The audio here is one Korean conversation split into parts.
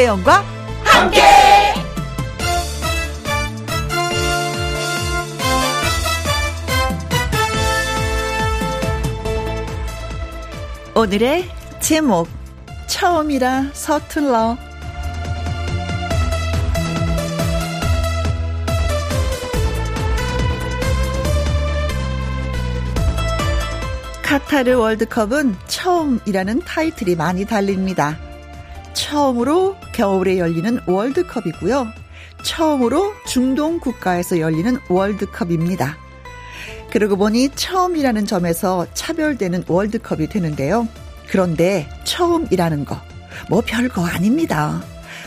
김혜영과 함께. 오늘의 제목 처음이라 서툴러 카타르 월드컵은 처음이라는 타이틀이 많이 달립니다. 처음으로 겨울에 열리는 월드컵이고요. 처음으로 중동 국가에서 열리는 월드컵입니다. 그러고 보니 처음이라는 점에서 차별되는 월드컵이 되는데요. 그런데 처음이라는 거, 뭐 별거 아닙니다.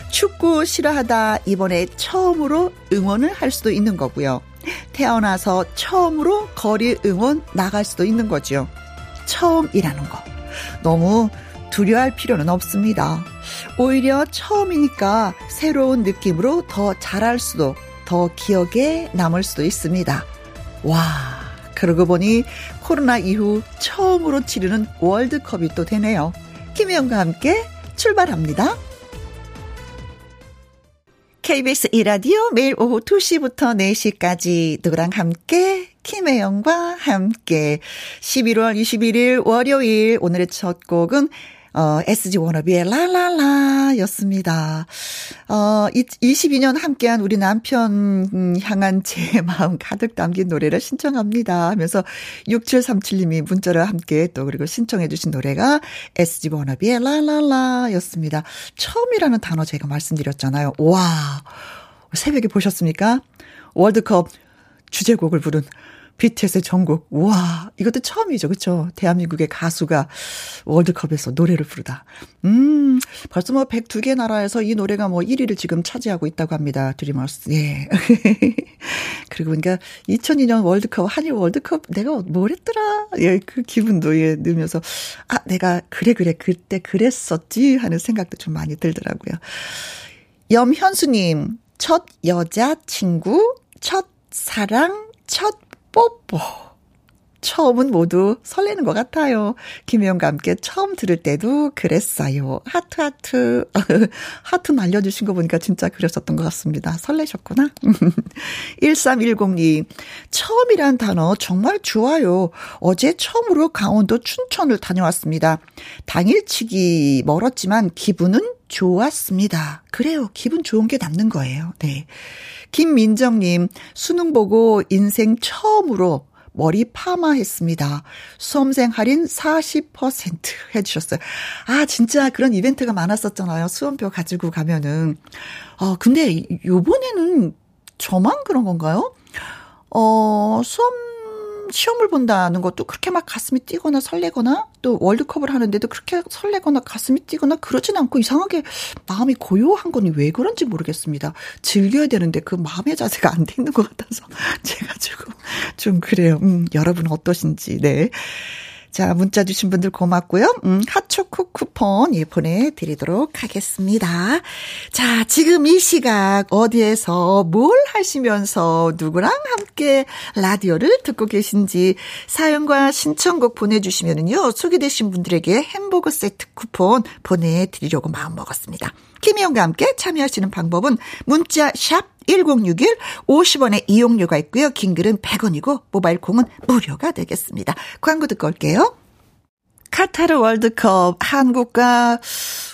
축구 싫어하다 이번에 처음으로 응원을 할 수도 있는 거고요. 태어나서 처음으로 거리 응원 나갈 수도 있는 거죠. 처음이라는 거. 너무 두려워할 필요는 없습니다. 오히려 처음이니까 새로운 느낌으로 더 잘할 수도, 더 기억에 남을 수도 있습니다. 와, 그러고 보니 코로나 이후 처음으로 치르는 월드컵이 또 되네요. 김혜영과 함께 출발합니다. KBS 이라디오 매일 오후 2시부터 4시까지 누구랑 함께 김혜영과 함께 11월 21일 월요일 오늘의 첫 곡은 어, SG 워너비의 라라라 였습니다. 어, 22년 함께한 우리 남편 향한 제 마음 가득 담긴 노래를 신청합니다 하면서 6737님이 문자를 함께 또 그리고 신청해 주신 노래가 SG 워너비의 라라라 였습니다. 처음이라는 단어 제가 말씀드렸잖아요. 와, 새벽에 보셨습니까? 월드컵 주제곡을 부른 BTS의 전곡. 와, 이것도 처음이죠. 그쵸? 대한민국의 가수가 월드컵에서 노래를 부르다. 음, 벌써 뭐 102개 나라에서 이 노래가 뭐 1위를 지금 차지하고 있다고 합니다. 드리머스. 예. 그리고 그러니까 2002년 월드컵, 한일 월드컵 내가 뭘 했더라. 예, 그 기분도 예, 넣으면서 아, 내가 그래, 그래, 그때 그랬었지 하는 생각도 좀 많이 들더라고요. 염현수님, 첫 여자친구, 첫 사랑, 첫 뽀뽀. 처음은 모두 설레는 것 같아요. 김혜영과 함께 처음 들을 때도 그랬어요. 하트, 하트. 하트 날려주신 거 보니까 진짜 그랬었던 것 같습니다. 설레셨구나. 1310님. 처음이란 단어 정말 좋아요. 어제 처음으로 강원도 춘천을 다녀왔습니다. 당일치기 멀었지만 기분은 좋았습니다. 그래요. 기분 좋은 게 남는 거예요. 네. 김민정님, 수능 보고 인생 처음으로 머리 파마했습니다. 수험생 할인 40% 해주셨어요. 아, 진짜 그런 이벤트가 많았었잖아요. 수험표 가지고 가면은. 아, 근데 요번에는 저만 그런 건가요? 어, 수험 시험을 본다는 것도 그렇게 막 가슴이 뛰거나 설레거나 또 월드컵을 하는데도 그렇게 설레거나 가슴이 뛰거나 그러진 않고 이상하게 마음이 고요한 건왜 그런지 모르겠습니다. 즐겨야 되는데 그 마음의 자세가 안 돼 있는 것 같아서 제가 조금 좀 그래요. 음, 여러분 어떠신지. 네. 자, 문자 주신 분들 고맙고요. 음, 핫초코 쿠폰 예, 보내드리도록 하겠습니다. 자, 지금 이 시각 어디에서 뭘 하시면서 누구랑 함께 라디오를 듣고 계신지 사연과 신청곡 보내주시면은요, 소개되신 분들에게 햄버거 세트 쿠폰 보내드리려고 마음먹었습니다. 김희영과 함께 참여하시는 방법은 문자 샵 1061, 50원의 이용료가 있고요. 긴 글은 100원이고 모바일 콩은 무료가 되겠습니다. 광고 듣고 올게요. 카타르 월드컵 한국과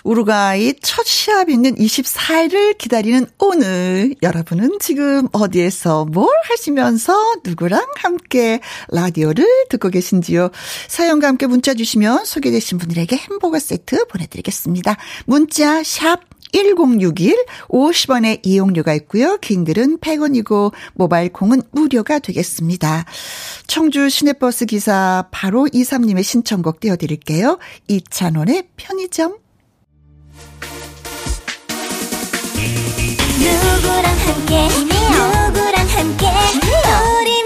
우루과이 첫 시합 있는 24일을 기다리는 오늘 여러분은 지금 어디에서 뭘 하시면서 누구랑 함께 라디오를 듣고 계신지요? 사연과 함께 문자 주시면 소개되신 분들에게 햄버거 세트 보내드리겠습니다. 문자 샵 1061 50원의 이용료가 있고요. 긴 글은 100원이고 모바일 콩은 무료가 되겠습니다. 청주 시내버스 기사 바로 23님의 신청곡 띄워드릴게요. 이찬원의 편의점 누구랑 함께 누구랑 함께 우리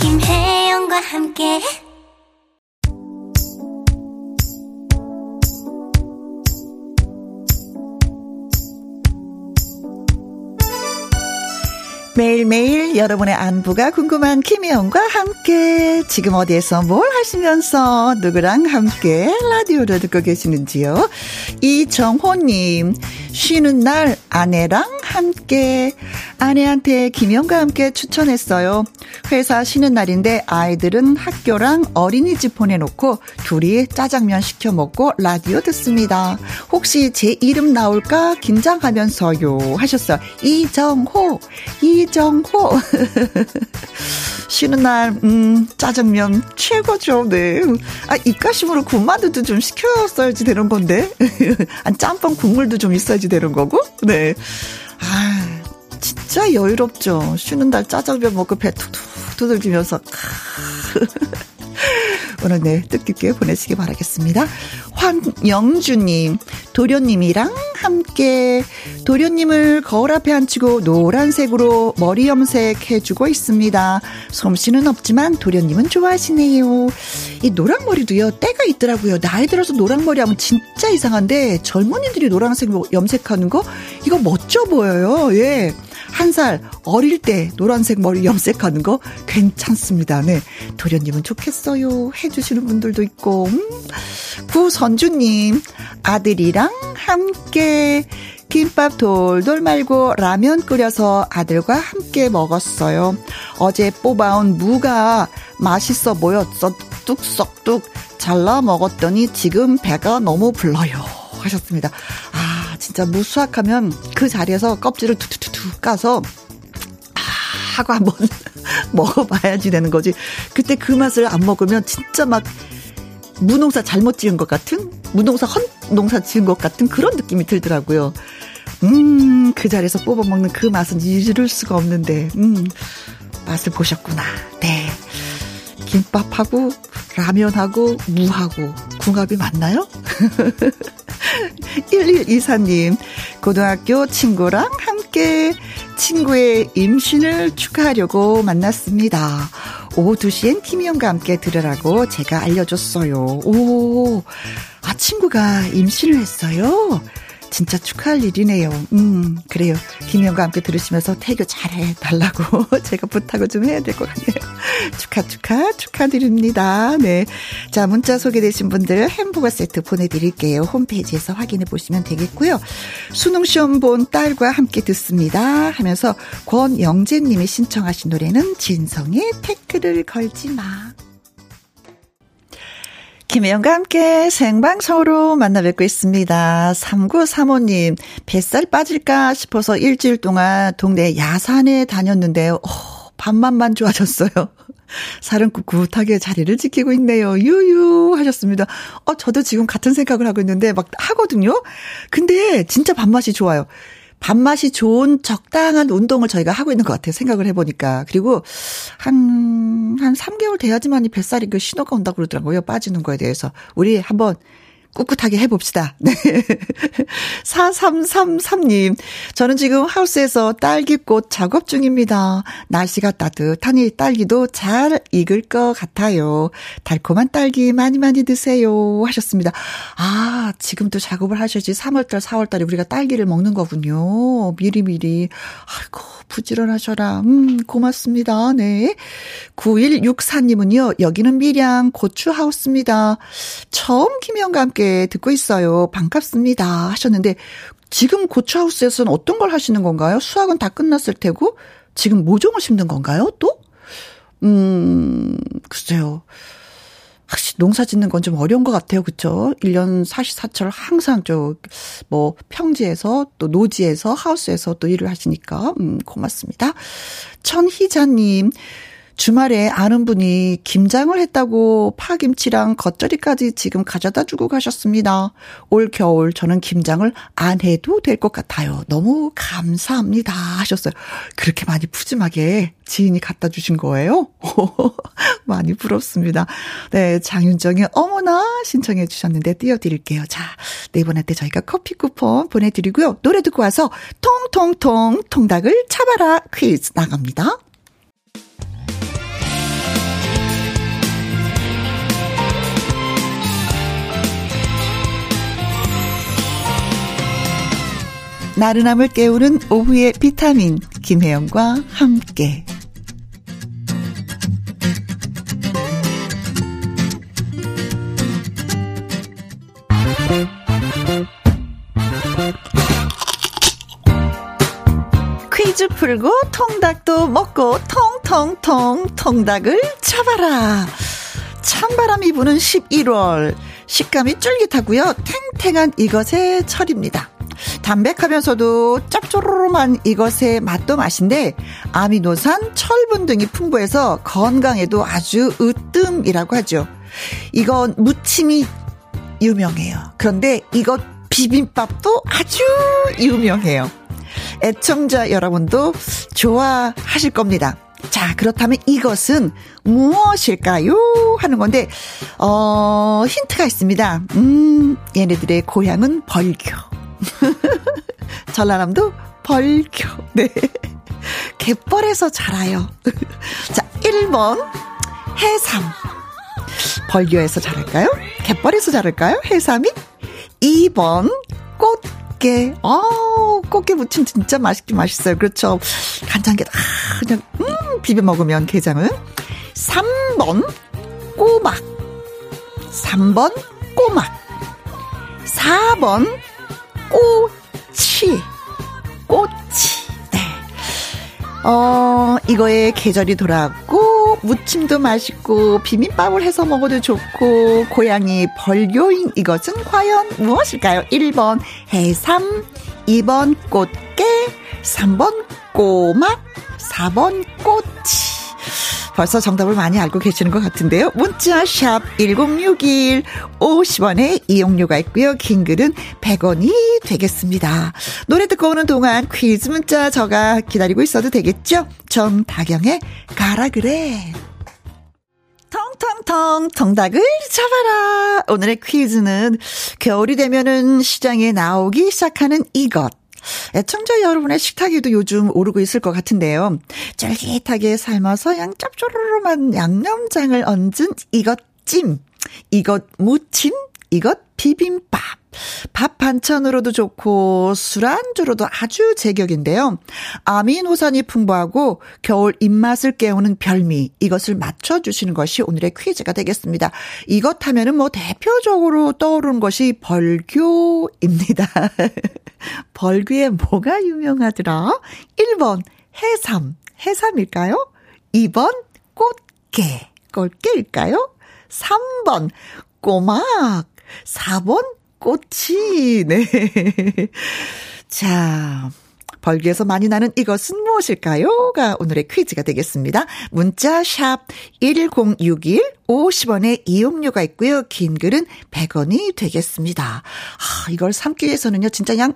김혜영과 함께. 매일매일 여러분의 안부가 궁금한 김혜영과 함께. 지금 어디에서 뭘 하시면서 누구랑 함께 라디오를 듣고 계시는지요. 이정호님 쉬는 날 아내랑 함께 아내한테 김혜영과 함께 추천했어요. 회사 쉬는 날인데 아이들은 학교랑 어린이집 보내놓고 둘이 짜장면 시켜 먹고 라디오 듣습니다. 혹시 제 이름 나올까 긴장하면서요 하셨어요. 이정호 이정호. 쉬는 날, 음, 짜장면 최고죠, 네. 아, 입가심으로 군만두도 좀 시켰어야지 되는 건데. 아, 짬뽕 국물도 좀 있어야지 되는 거고. 네. 아, 진짜 여유롭죠. 쉬는 날 짜장면 먹고 배 툭툭 두들기면서. 오늘 네, 뜻깊게 보내시기 바라겠습니다. 황영주님, 도련님이랑 함께 도련님을 거울 앞에 앉히고 노란색으로 머리 염색 해주고 있습니다. 솜씨는 없지만 도련님은 좋아하시네요. 이 노란 머리도요, 때가 있더라고요. 나이 들어서 노란 머리 하면 진짜 이상한데 젊은이들이 노란색 염색하는 거, 이거 멋져 보여요. 예. 한 살 어릴 때 노란색 머리 염색하는 거 괜찮습니다. 네. 도련님은 좋겠어요. 해주시는 분들도 있고. 음. 구선주님, 아들이랑 함께 김밥 돌돌 말고 라면 끓여서 아들과 함께 먹었어요. 어제 뽑아온 무가 맛있어 보였어. 뚝썩뚝 잘라 먹었더니 지금 배가 너무 불러요. 하셨습니다. 아, 진짜 무수학하면 그 자리에서 껍질을 툭툭툭툭 까서 아, 하고 한번 먹어봐야지 되는 거지. 그때 그 맛을 안 먹으면 진짜 막 무농사 잘못 지은 것 같은 무농사 헌 농사 지은 것 같은 그런 느낌이 들더라고요. 음, 그 자리에서 뽑아 먹는 그 맛은 잊을 수가 없는데, 음, 맛을 보셨구나. 네. 김밥하고 라면하고 무하고 궁합이 맞나요? 1124님, 고등학교 친구랑 함께 친구의 임신을 축하하려고 만났습니다. 오후 2시엔 김희영과 함께 들으라고 제가 알려줬어요. 오, 아, 친구가 임신을 했어요? 진짜 축하할 일이네요. 음, 그래요. 김영과 함께 들으시면서 태교 잘해 달라고 제가 부탁을 좀 해야 될 것 같네요. 축하, 축하, 축하드립니다. 네. 자, 문자 소개되신 분들 햄버거 세트 보내드릴게요. 홈페이지에서 확인해 보시면 되겠고요. 수능시험 본 딸과 함께 듣습니다. 하면서 권영재님이 신청하신 노래는 진성의 태클을 걸지 마. 김혜영과 함께 생방송으로 만나 뵙고 있습니다. 3935님, 뱃살 빠질까 싶어서 일주일 동안 동네 야산에 다녔는데요. 오, 밤만만 좋아졌어요. 살은 꿋꿋하게 자리를 지키고 있네요. 유유 하셨습니다. 어, 저도 지금 같은 생각을 하고 있는데 막 하거든요. 근데 진짜 밥맛이 좋아요. 밥맛이 좋은 적당한 운동을 저희가 하고 있는 것 같아요. 생각을 해보니까. 그리고 한, 한 3개월 돼야지만 이 뱃살이 그 신호가 온다고 그러더라고요. 빠지는 거에 대해서. 우리 한번 꿋꿋하게 해봅시다. 네. 4333님, 저는 지금 하우스에서 딸기꽃 작업 중입니다. 날씨가 따뜻하니 딸기도 잘 익을 것 같아요. 달콤한 딸기 많이 많이 드세요. 하셨습니다. 아, 지금도 작업을 하셔야지 3월달, 4월달에 우리가 딸기를 먹는 거군요. 미리미리. 아이고, 부지런하셔라. 음, 고맙습니다. 네. 9164님은요, 여기는 밀양 고추하우스입니다. 처음 김영과 함께 듣고 있어요. 반갑습니다. 하셨는데 지금 고추하우스에서는 어떤 걸 하시는 건가요? 수학은 다 끝났을 테고 지금 모종을 심는 건가요? 또? 음, 글쎄요. 확실히 농사 짓는 건 좀 어려운 것 같아요. 그쵸? 1년 사시사철 항상 저, 뭐, 평지에서 또 노지에서 하우스에서 또 일을 하시니까, 음, 고맙습니다. 천희자님, 주말에 아는 분이 김장을 했다고 파김치랑 겉절이까지 지금 가져다 주고 가셨습니다. 올 겨울 저는 김장을 안 해도 될 것 같아요. 너무 감사합니다. 하셨어요. 그렇게 많이 푸짐하게 지인이 갖다 주신 거예요? 많이 부럽습니다. 네, 장윤정의 어머나 신청해 주셨는데 띄워드릴게요. 자, 네 분한테 저희가 커피 쿠폰 보내드리고요. 노래 듣고 와서 통통통 통닭을 차봐라 퀴즈 나갑니다. 나른함을 깨우는 오후의 비타민 김혜영과 함께. 퀴즈 풀고 통닭도 먹고 통통통 통닭을 잡아라. 찬바람이 부는 11월. 식감이 쫄깃하고요. 탱탱한 이것의 철입니다. 담백하면서도 짭조름한 이것의 맛도 맛인데 아미노산, 철분 등이 풍부해서 건강에도 아주 으뜸이라고 하죠. 이건 무침이 유명해요. 그런데 이것 비빔밥도 아주 유명해요. 애청자 여러분도 좋아하실 겁니다. 자, 그렇다면 이것은 무엇일까요? 하는 건데, 어, 힌트가 있습니다. 음, 얘네들의 고향은 벌교. 전라남도 벌교. 네. 갯벌에서 자라요. 자, 1번, 해삼. 벌교에서 자랄까요? 갯벌에서 자랄까요? 해삼이? 2번, 꽃. 꽃게. 어, 꽃게 무침 진짜 맛있긴 맛있어요. 그렇죠. 간장게, 아, 그냥, 음, 비벼 먹으면 게장은. 3번, 꼬막. 3번, 꼬막. 4번, 꼬치. 꼬치. 네. 어, 이거의 계절이 돌아왔고, 무침도 맛있고 비빔밥을 해서 먹어도 좋고 고양이 벌교인 이것은 과연 무엇일까요? 1번 해삼, 2번 꽃게, 3번 꼬막, 4번 꼬치. 벌써 정답을 많이 알고 계시는 것 같은데요. 문자 샵 1061, 50원의 이용료가 있고요. 긴 글은 100원이 되겠습니다. 노래 듣고 오는 동안 퀴즈 문자 저가 기다리고 있어도 되겠죠? 정다경의 가라 그래. 텅텅텅 통닭을 잡아라. 오늘의 퀴즈는 겨울이 되면은 시장에 나오기 시작하는 이것. 애청자 여러분의 식탁에도 요즘 오르고 있을 것 같은데요. 쫄깃하게 삶아서 양 짭조름한 양념장을 얹은 이것 찜, 이것 무침, 이것 비빔밥. 밥 반찬으로도 좋고 술안주로도 아주 제격인데요. 아미노산이 풍부하고 겨울 입맛을 깨우는 별미 이것을 맞춰주시는 것이 오늘의 퀴즈가 되겠습니다. 이것 하면은 뭐 대표적으로 떠오르는 것이 벌교입니다. 벌교에 뭐가 유명하더라? 1번 해삼 해삼일까요? 2번 꽃게 꽃게일까요? 3번 꼬막 4번 꽃이, 네. 자, 벌기에서 많이 나는 이것은 무엇일까요? 가 오늘의 퀴즈가 되겠습니다. 문자 샵 1061, 50원의 이용료가 있고요. 긴 글은 100원이 되겠습니다. 아, 이걸 삶기 위해서는요, 진짜 그냥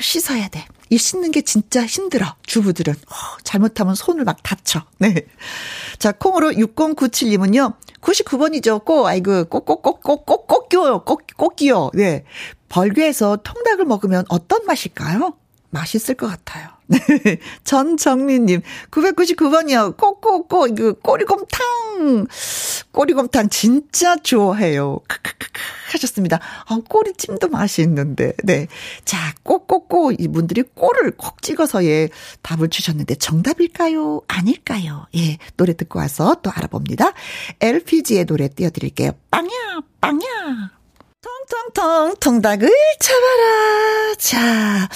씻어야 돼. 이 씻는 게 진짜 힘들어. 주부들은. 어, 잘못하면 손을 막 다쳐. 네. 자, 콩으로 6097님은요. 99번이죠. 꼭, 아이고. 꼭, 꼭 끼워. 네. 벌교에서 통닭을 먹으면 어떤 맛일까요? 맛있을 것 같아요. 전정민님, 999번이요. 꼭꼭꼭, 이거 꼬리곰탕. 꼬리곰탕 진짜 좋아해요. 크크크크 하셨습니다. 아, 꼬리찜도 맛있는데. 네. 자, 꼭꼭꼭 이분들이 꼬를 콕 찍어서 예, 답을 주셨는데 정답일까요? 아닐까요? 예, 노래 듣고 와서 또 알아봅니다. LPG의 노래 띄워드릴게요. 빵야, 빵야. 통통통 통닭을 잡아라. 자,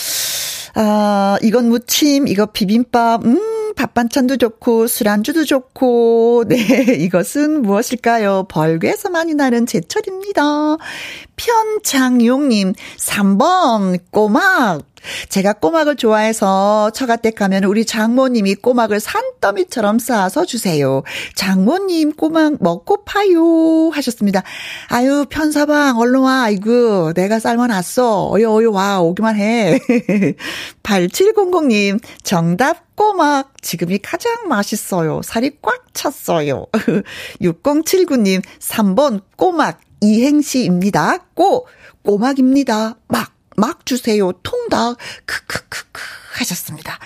아, 이건 무침, 이거 비빔밥, 음, 밥 반찬도 좋고, 술안주도 좋고, 네, 이것은 무엇일까요? 벌교에서 많이 나는 제철입니다. 편장용님, 3번, 꼬막. 제가 꼬막을 좋아해서 처가댁 가면 우리 장모님이 꼬막을 산더미처럼 쌓아서 주세요. 장모님 꼬막 먹고 파요 하셨습니다. 아유 편사방 얼른 와. 아이고 내가 삶아놨어. 어여 어여 와 오기만 해. 8700님 정답 꼬막 지금이 가장 맛있어요. 살이 꽉 찼어요. 6079님 3번 꼬막 이행시입니다. 꼬 꼬막입니다. 막 막 주세요. 통닭. 크크크크 하셨습니다.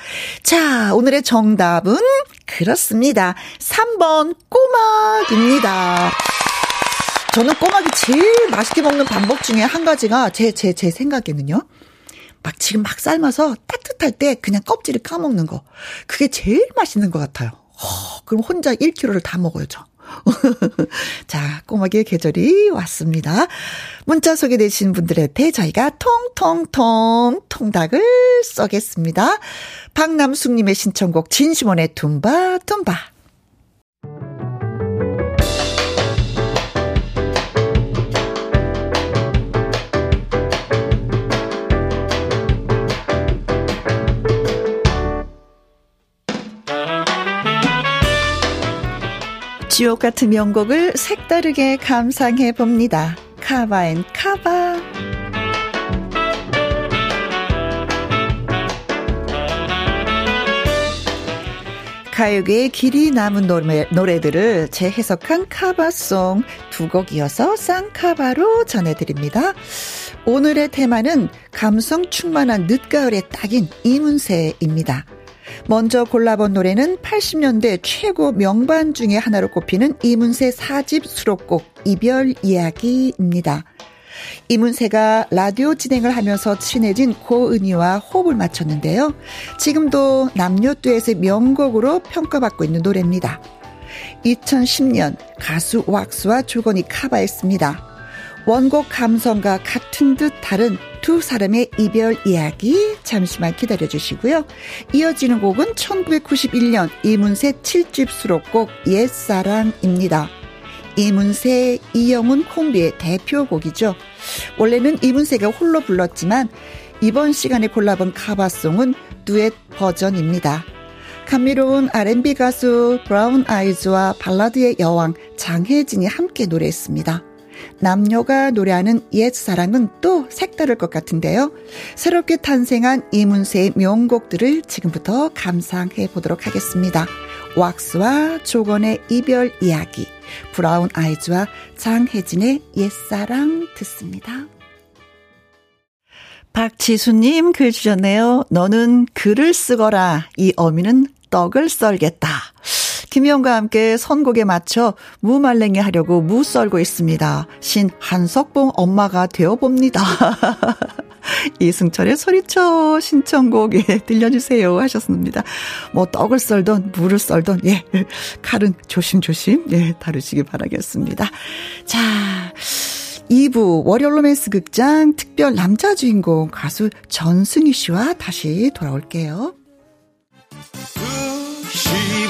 자, 오늘의 정답은 그렇습니다. 3번 꼬막입니다. 저는 꼬막이 제일 맛있게 먹는 방법 중에 한 가지가 제, 제, 제 생각에는요. 막 지금 막 삶아서 따뜻할 때 그냥 껍질을 까먹는 거. 그게 제일 맛있는 것 같아요. 어, 그럼 혼자 1kg를 다 먹어야죠. 자, 꼬마의 계절이 왔습니다. 문자 소개되신 분들한테 저희가 통통통 통닭을 쏘겠습니다. 박남숙님의 신청곡 진심원의 tumba tumba. 주옥 같은 명곡을 색다르게 감상해 봅니다. Cover and Cover. 가요계에 길이 남은 노래, 노래들을 재해석한 cover song 두 곡 이어서 쌍카바로 전해드립니다. 오늘의 테마는 감성 충만한 늦가을에 딱인 이문세입니다. 먼저 골라본 노래는 80년대 최고 명반 중의 하나로 꼽히는 이문세 4집 수록곡 이별 이야기입니다. 이문세가 라디오 진행을 하면서 친해진 고은희와 호흡을 맞췄는데요. 지금도 남녀 듀엣의 명곡으로 평가받고 있는 노래입니다. 2010년 가수 왁스와 조건이 카바했습니다. 원곡 감성과 같은 듯 다른 두 사람의 이별 이야기 잠시만 기다려 주시고요. 이어지는 곡은 1991년 이문세 7집 수록곡 옛사랑입니다. 이문세, 이영훈 콤비의 대표곡이죠. 원래는 이문세가 홀로 불렀지만 이번 시간에 골라본 카바송은 듀엣 버전입니다. 감미로운 R&B 가수 브라운 아이즈와 발라드의 여왕 장혜진이 함께 노래했습니다. 남녀가 노래하는 옛 사랑은 또 색다를 것 같은데요. 새롭게 탄생한 이문세의 명곡들을 지금부터 감상해 보도록 하겠습니다. 왁스와 조건의 이별 이야기, 브라운 아이즈와 장혜진의 옛사랑 듣습니다. 박지수님 글 주셨네요. 너는 글을 쓰거라. 이 어미는 떡을 썰겠다. 김희영과 함께 선곡에 맞춰 무말랭이 하려고 무 썰고 있습니다. 신 한석봉 엄마가 되어봅니다. 이승철의 소리쳐 신청곡 예, 들려주세요 하셨습니다. 뭐 떡을 썰던 물을 썰던 예 칼은 조심조심 예 다루시기 바라겠습니다. 자 2부 월요 로맨스 극장 특별 남자 주인공 가수 전승희 씨와 다시 돌아올게요.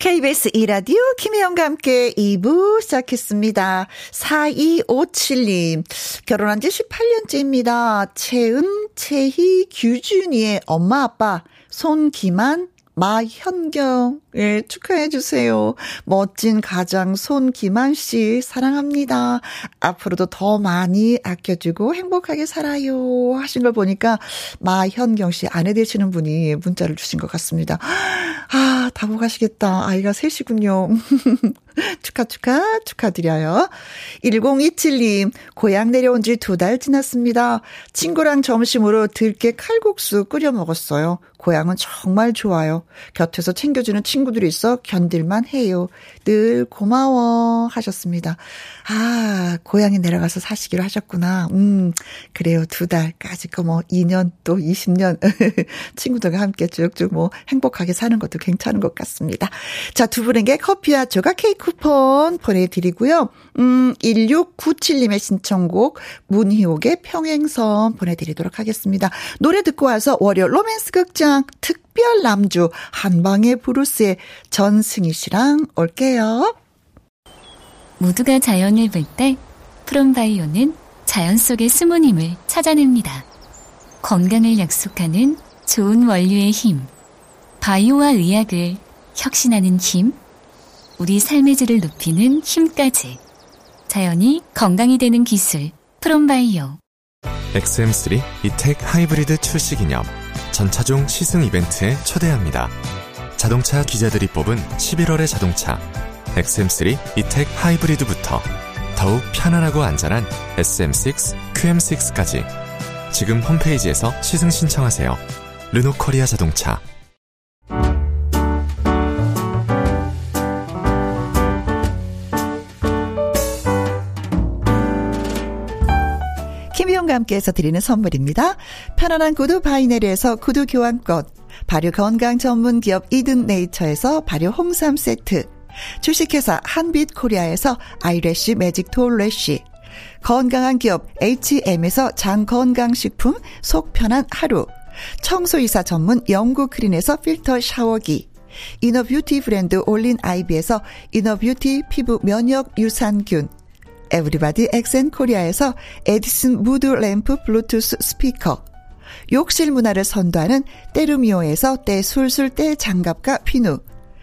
KBS 이라디오 김혜영과 함께 2부 시작했습니다. 4257님, 결혼한 지 18년째입니다. 채은, 채희, 규준이의 엄마, 아빠, 손기만, 마현경, 예, 축하해주세요. 멋진 가장 손기만 씨, 사랑합니다. 앞으로도 더 많이 아껴주고 행복하게 살아요. 하신 걸 보니까 마현경 씨 아내 되시는 분이 문자를 주신 것 같습니다. 아, 다 보고 가시겠다. 아이가 셋이군요. 축하, 축하, 축하드려요. 1027님, 고향 내려온 지 두 달 지났습니다. 친구랑 점심으로 들깨 칼국수 끓여 먹었어요. 고향은 정말 좋아요. 곁에서 챙겨주는 친구들이 있어 견딜만 해요. 늘 고마워 하셨습니다. 아, 고향에 내려가서 사시기로 하셨구나. 음, 그래요. 두 달까지 그뭐 2년 또 20년 친구들과 함께 쭉쭉 뭐 행복하게 사는 것도 괜찮은 것 같습니다. 자, 두 분에게 커피와 조각 케이크 쿠폰 보내드리고요. 음, 1697님의 신청곡 문희옥의 평행선 보내드리도록 하겠습니다. 노래 듣고 와서 월요 로맨스 극장 특별 남주 한방의 브루스의 전승희 씨랑 올게요. 모두가 자연을 볼 때 프롬바이오는 자연 속의 숨은 힘을 찾아냅니다. 건강을 약속하는 좋은 원료의 힘. 바이오와 의학을 혁신하는 힘. 우리 삶의 질을 높이는 힘까지. 자연이 건강이 되는 기술. 프롬바이오. XM3 이텍 하이브리드 출시 기념 전차종 시승 이벤트에 초대합니다. 자동차 기자들이 뽑은 11월의 자동차 XM3 이텍 하이브리드부터 더욱 편안하고 안전한 SM6, QM6까지 지금 홈페이지에서 시승 신청하세요. 르노 코리아 자동차 김희용과 함께해서 드리는 선물입니다. 편안한 구두 바이네르에서 구두 교환권, 발효 건강 전문 기업 이든 네이처에서 발효 홍삼 세트, 주식회사 한빛 코리아에서 아이래쉬 매직 톨래쉬, 건강한 기업 H&M에서 장건강식품 속 편한 하루, 청소이사 전문 영구 크린에서 필터 샤워기, 이너뷰티 브랜드 올린 아이비에서 이너뷰티 피부 면역 유산균, 에브리바디 엑센 코리아에서 에디슨 무드 램프 블루투스 스피커, 욕실 문화를 선도하는 때르미오에서 때 술술 때 장갑과 피누,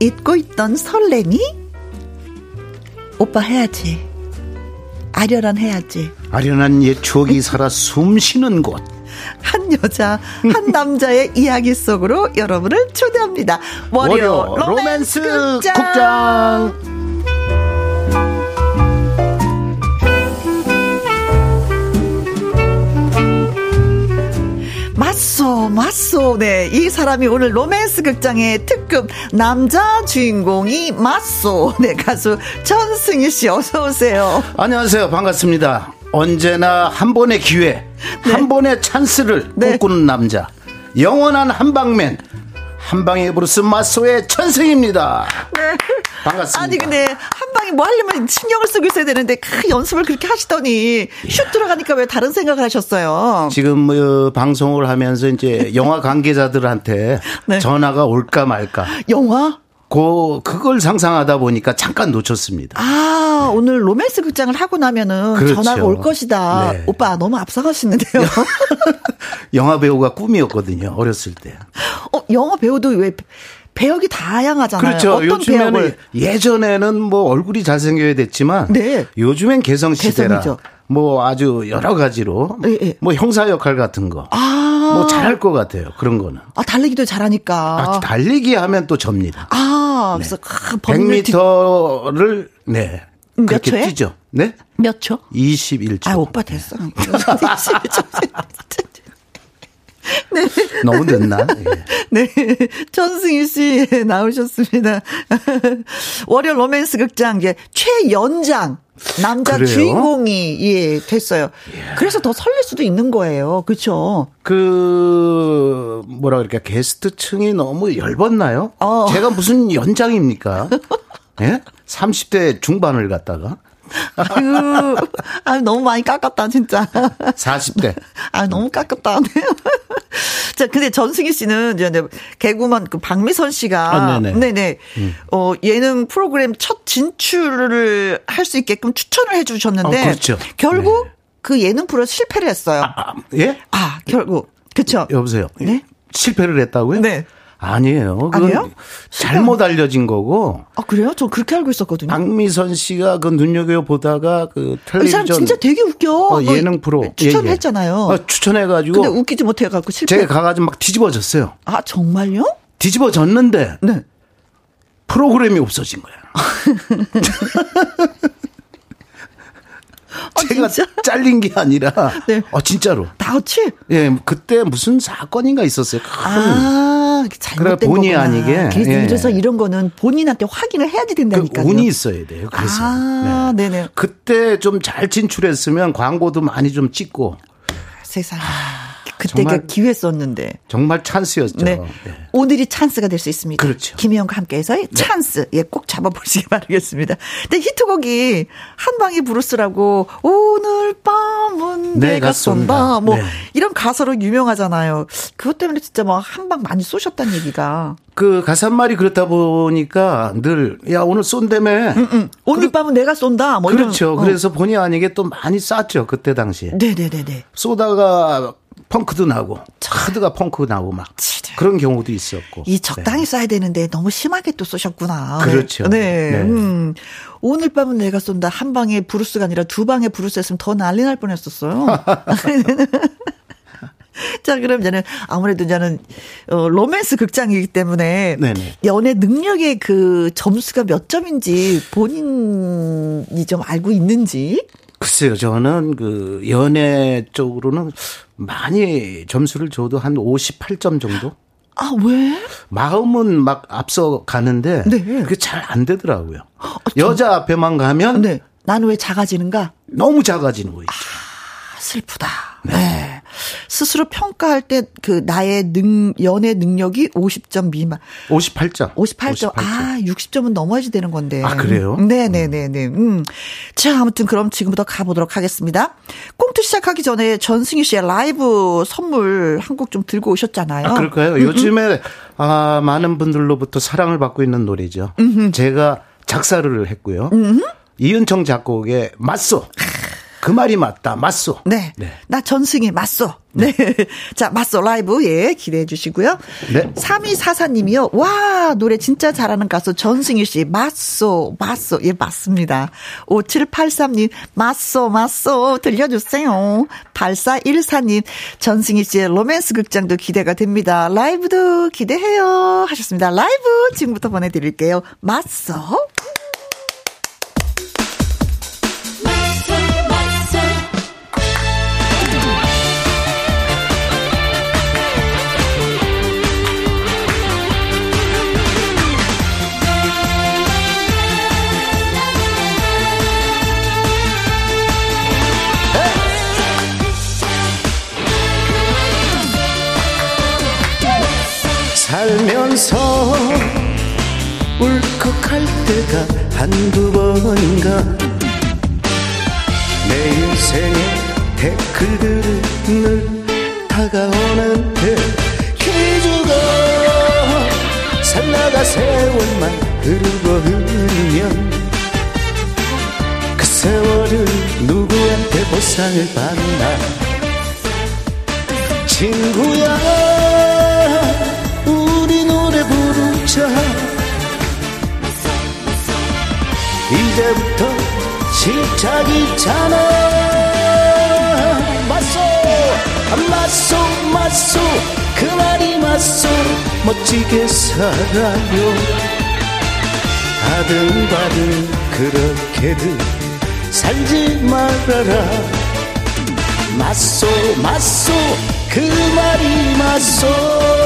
잊고 있던 설렘이? 오빠 해야지. 아련한 해야지. 아련한 옛 추억이 살아 숨 쉬는 곳. 한 여자, 한 남자의 이야기 속으로 여러분을 초대합니다. 월요 로맨스, 로맨스 극장. 극장. 맞소, 맞소. 네. 이 사람이 오늘 로맨스 극장의 특급 남자 주인공이 맞소. 네. 가수 전승희 씨 어서오세요. 안녕하세요. 반갑습니다. 언제나 한 번의 기회, 네. 한 번의 찬스를 네. 꿈꾸는 남자. 영원한 한방맨. 한방의 브루스 마소의 천승입니다. 네. 반갑습니다. 아니 근데 한방에 뭐 하려면 신경을 쓰고 있어야 되는데 그 연습을 그렇게 하시더니 슛 들어가니까 왜 다른 생각을 하셨어요? 지금 뭐 방송을 하면서 이제 영화 관계자들한테 네. 전화가 올까 말까. 영화? 그 그걸 상상하다 보니까 잠깐 놓쳤습니다. 아 오늘 로맨스 극장을 하고 나면은 그렇죠. 전화가 올 것이다. 네. 오빠 너무 앞서가시는데요. 영화 배우가 꿈이었거든요 어렸을 때. 어 영화 배우도 왜 배역이 다양하잖아요. 그렇죠. 어떤 요즘에는 배역을? 예전에는 뭐 얼굴이 잘생겨야 됐지만 네. 요즘엔 개성 시대라 뭐 아주 여러 가지로 네, 네. 뭐 형사 역할 같은 거. 아. 뭐 잘할 것 같아요. 그런 거는. 아, 달리기도 잘하니까. 아, 달리기 하면 또 접니다. 아, 네. 그래서 그 100m를 네. 몇 초에? 뛰죠. 네? 몇 초? 21초. 아, 오빠 됐어. 21초. 네. 너무 늦나? 예. 네. 천승희 씨 나오셨습니다. 월요 로맨스 극장 이제 최연장 남자 그래요? 주인공이 예 됐어요. 예. 그래서 더 설렐 수도 있는 거예요. 그렇죠? 그 뭐라 그럴까 게스트층이 너무 열받나요? 어. 제가 무슨 연장입니까? 예? 30대 중반을 갖다가 아유, 아 너무 많이 깎았다, 진짜. 40대. 아 너무 깎았다. 자, 근데 전승희 씨는 이제 개구먼 그 박미선 씨가. 아, 네네. 네네. 음. 어, 예능 프로그램 첫 진출을 할 수 있게끔 추천을 해 주셨는데. 어, 그렇죠. 결국 네. 그 예능 프로 실패를 했어요. 아, 아, 예? 아, 결국. 그쵸. 여보세요. 네? 실패를 했다고요? 네. 아니에요. 아니에요? 잘못 알려진 거고. 아 그래요? 저 그렇게 알고 있었거든요. 박미선 씨가 그 눈여겨 보다가 그 텔레비전 이 사람 진짜 되게 웃겨. 어, 예능 프로 추천했잖아요. 예, 예. 어, 추천해가지고. 근데 웃기지 못해갖고 실패. 제가 가가지고 막 뒤집어졌어요. 아 정말요? 뒤집어졌는데. 네. 프로그램이 없어진 거야. 아, 제가 진짜? 잘린 게 아니라 네. 어 진짜로 나치 예 그때 무슨 사건인가 있었어요 아 잘못된 본의 거구나. 아니게. 예. 그래서 이런 거는 본인한테 확인을 해야지 된다니까요. 그 운이 있어야 돼요. 그래서. 아, 네. 네네. 그때 좀 잘 진출했으면 광고도 많이 좀 찍고. 세상에 그때가 기회였었는데 정말 찬스였죠. 네. 네. 오늘이 찬스가 될 수 있습니다. 그렇죠. 김혜영과 함께해서의 네. 찬스 예, 꼭 잡아보시기 바라겠습니다. 근데 히트곡이 한방이 브루스라고 오늘 밤은 내가, 내가 쏜다. 뭐 네. 이런 가사로 유명하잖아요. 그것 때문에 진짜 뭐 한방 많이 쏘셨다는 얘기가. 그 가사말이 그렇다 보니까 늘 야 오늘 쏜다며 음, 음. 오늘 그, 밤은 내가 쏜다 뭐 그렇죠 이런, 어. 그래서 본의 아니게 또 많이 쐈죠 그때 당시에 네네네네 쏘다가 펑크도 나고 차드가 펑크 나고 막 그런 경우도 있었고 이 적당히 네. 써야 되는데 너무 심하게 또 쏘셨구나. 그렇죠. 네. 네. 음. 오늘 밤은 내가 쏜다 한 방에 브루스가 아니라 두 방에 브루스 했으면 더 난리 날 뻔했었어요. 자, 그럼 저는 아무래도 저는 어 로맨스 극장이기 때문에 네네. 연애 능력의 그 점수가 몇 점인지 본인이 좀 알고 있는지 글쎄요, 저는 그 연애 쪽으로는 많이 점수를 줘도 한 58점 정도? 아, 왜? 마음은 막 앞서 가는데 네. 그게 잘 안 되더라고요. 아, 여자 앞에만 가면 네. 나는 왜 작아지는가? 너무 작아지는 거 있죠. 아, 슬프다. 네. 네. 스스로 평가할 때 그 나의 능 연애 능력이 50점 미만. 58점. 58점. 58점. 아, 60점은 넘어야지 되는 건데. 아, 그래요? 네, 네, 네, 네. 음. 자, 아무튼 그럼 지금부터 가 보도록 하겠습니다. 꽁트 시작하기 전에 전승희 씨의 라이브 선물 한 곡 좀 들고 오셨잖아요. 아, 그럴까요? 음, 요즘에 음. 아, 많은 분들로부터 사랑을 받고 있는 노래죠. 제가 작사를 했고요. 이은청 작곡의 맞소. 그 말이 맞다. 맞소. 네. 네. 나 전승이 맞소. 네. 네. 자, 맞소 라이브, 예, 기대해 주시고요. 네. 3244님이요. 와, 노래 진짜 잘하는 가수 전승희 씨. 맞소, 맞소. 예, 맞습니다. 5783님, 맞소, 맞소. 들려주세요. 8414님, 전승희 씨의 로맨스 극장도 기대가 됩니다. 라이브도 기대해요. 하셨습니다. 라이브 지금부터 보내드릴게요. 맞소. 살면서 울컥할 때가 한두 번인가? 내 인생의 댓글들은 늘 다가오는데 기주가 살나가 세월만 흐르고 흐르면 그 세월은 누구한테 보상을 받나? 친구야 부르자 이제부터 시작이잖아 맞소 맞소 맞소. 그 말이 맞소. 멋지게 살아요. 아등바등 그렇게들 살지 말아라. 맞소 맞소. 그 말이 맞소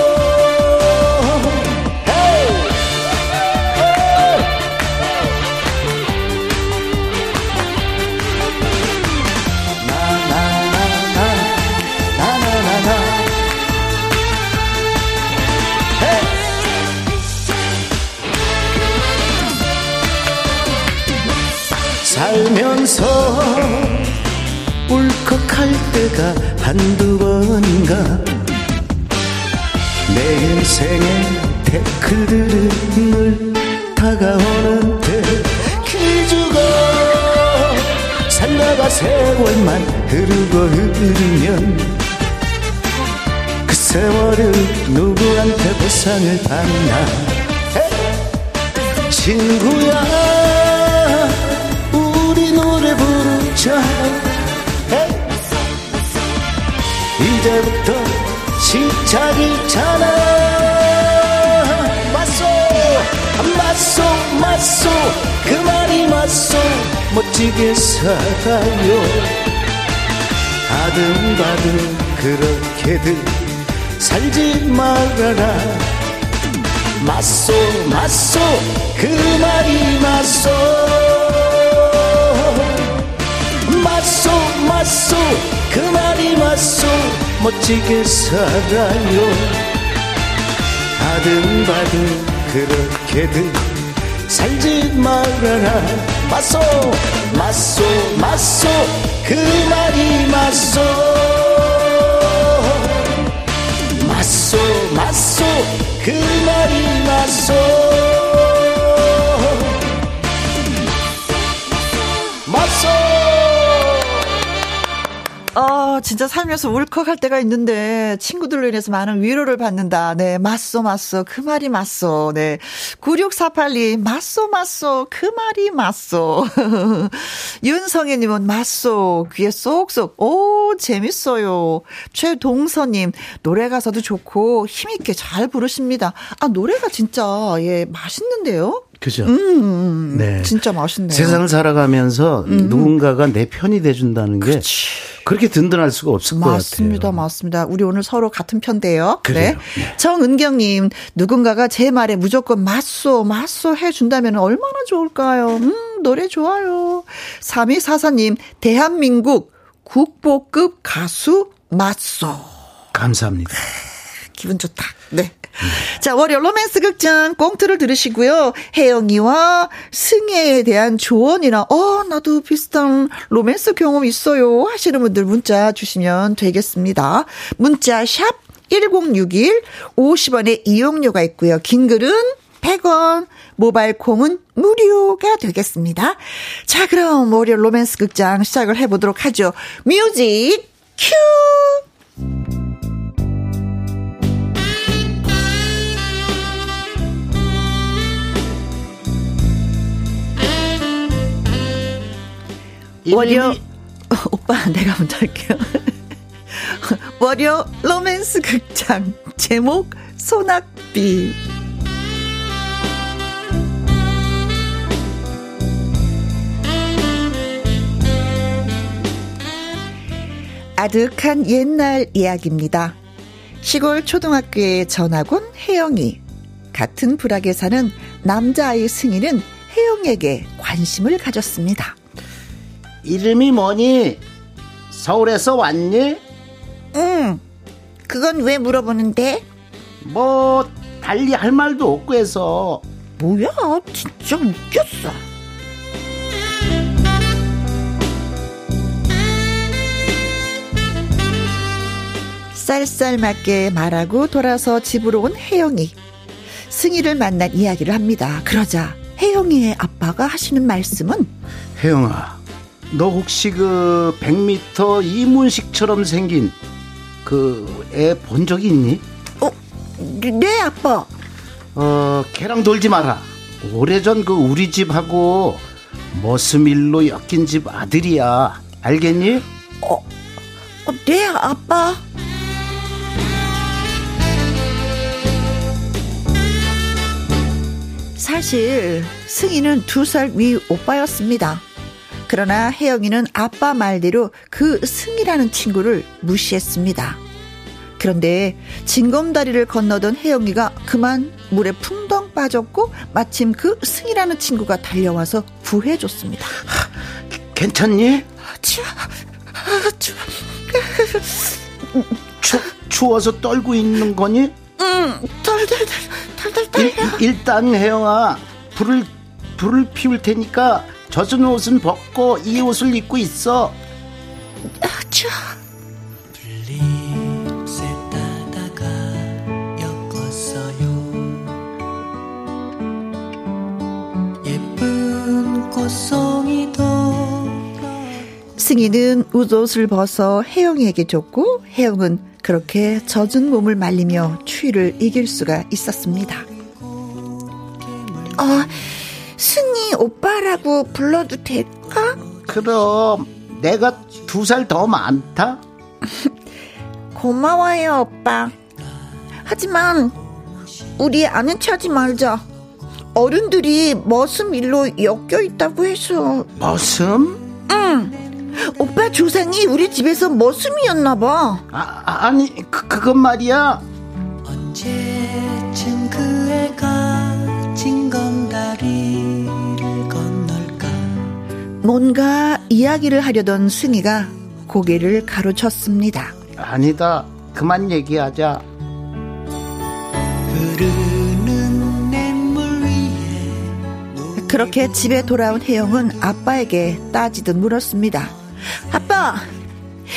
살면서 울컥할 때가 한두 번인가? 내 인생의 댓글들은 늘 다가오는데 기주가 살다가 세월만 흐르고 흐르면 그 세월은 누구한테 보상을 받나? 친구야 부르자 이제부터 시작이잖아 맞소 맞소 맞소. 그 말이 맞소. 멋지게 살아요. 아등바등 그렇게들 살지 말아라. 맞소 맞소. 그 말이 맞소 맞소 맞소. 그 말이 맞소. 멋지게 살아요. 아등바등 그렇게들 살지 말아라. 맞소 맞소 맞소. 그 말이 맞소. 맞소 맞소. 그 말이 맞소 어, 진짜 살면서 울컥할 때가 있는데 친구들로 인해서 많은 위로를 받는다. 네, 맞소 맞소 그 말이 맞소. 네. 9648님 맞소 맞소 그 말이 맞소. 윤성애 님은 맞소 귀에 쏙쏙. 오, 재밌어요. 최동서님 노래 가사도 좋고 힘 있게 잘 부르십니다. 아, 노래가 진짜 예, 맛있는데요. 그죠? 음, 네. 진짜 맛있네요. 세상을 살아가면서 음. 누군가가 내 편이 돼준다는 게 그치. 그렇게 든든할 수가 없을 맞습니다, 것 같습니다, 맞습니다. 우리 오늘 서로 같은 편대요. 네. 네. 정은경님, 누군가가 제 말에 무조건 맞소, 맞소 해준다면 얼마나 좋을까요? 음, 노래 좋아요. 3244님, 대한민국 국보급 가수 맞소. 감사합니다. 기분 좋다. 네. 자, 월요 로맨스 극장 꽁트를 들으시고요. 혜영이와 승혜에 대한 조언이나, 어, 나도 비슷한 로맨스 경험 있어요. 하시는 분들 문자 주시면 되겠습니다. 문자 샵 1061, 50원의 이용료가 있고요. 긴 글은 100원, 모바일 콩은 무료가 되겠습니다. 자, 그럼 월요 로맨스 극장 시작을 해보도록 하죠. 뮤직 큐! 월요 오빠 내가 먼저 할게요. 월요 로맨스 극장 제목 소낙비 아득한 옛날 이야기입니다. 시골 초등학교에 전학 온 혜영이 같은 불악에 사는 남자아이 승희는 혜영에게 관심을 가졌습니다. 이름이 뭐니? 서울에서 왔니? 응. 그건 왜 물어보는데? 뭐 달리 할 말도 없고 해서. 뭐야? 진짜 웃겼어. 쌀쌀맞게 말하고 돌아서 집으로 온 혜영이. 승희를 만난 이야기를 합니다. 그러자 혜영이의 아빠가 하시는 말씀은 혜영아 너 혹시 그 100m 이문식처럼 생긴 그 애 본 적이 있니? 어, 네 아빠. 어, 걔랑 놀지 마라. 오래전 그 우리 집하고 머스밀로 엮인 집 아들이야. 알겠니? 어, 어 네 아빠. 사실 승희는 두 살 위 오빠였습니다. 그러나 혜영이는 아빠 말대로 그 승이라는 친구를 무시했습니다. 그런데 징검다리를 건너던 혜영이가 그만 물에 풍덩 빠졌고 마침 그 승이라는 친구가 달려와서 구해줬습니다. 괜찮니? 추워. 추워. 추, 추워서 떨고 있는 거니? 응, 덜덜덜, 덜덜 떨려. 일단 혜영아, 불을 불을 피울 테니까 젖은 옷은 벗고 이 옷을 입고 있어. 아, 추워. 승희는 웃옷을 벗어 혜영이에게 줬고 혜영은 그렇게 젖은 몸을 말리며 추위를 이길 수가 있었습니다. 어, 승희 오빠라고 불러도 될까? 그럼 내가 두 살 더 많다? 고마워요, 오빠. 하지만 우리 아는 체하지 말자. 어른들이 머슴 일로 엮여 있다고 해서. 머슴? 응. 오빠 조상이 우리 집에서 머슴이었나 봐. 아, 아니 그, 그건 말이야. 언제쯤 그 애가 건널까 뭔가 이야기를 하려던 승희가 고개를 가로쳤습니다. 아니다. 그만 얘기하자. 흐르는 냇물 위에 그렇게 집에 돌아온 혜영은 아빠에게 따지듯 물었습니다. 아빠,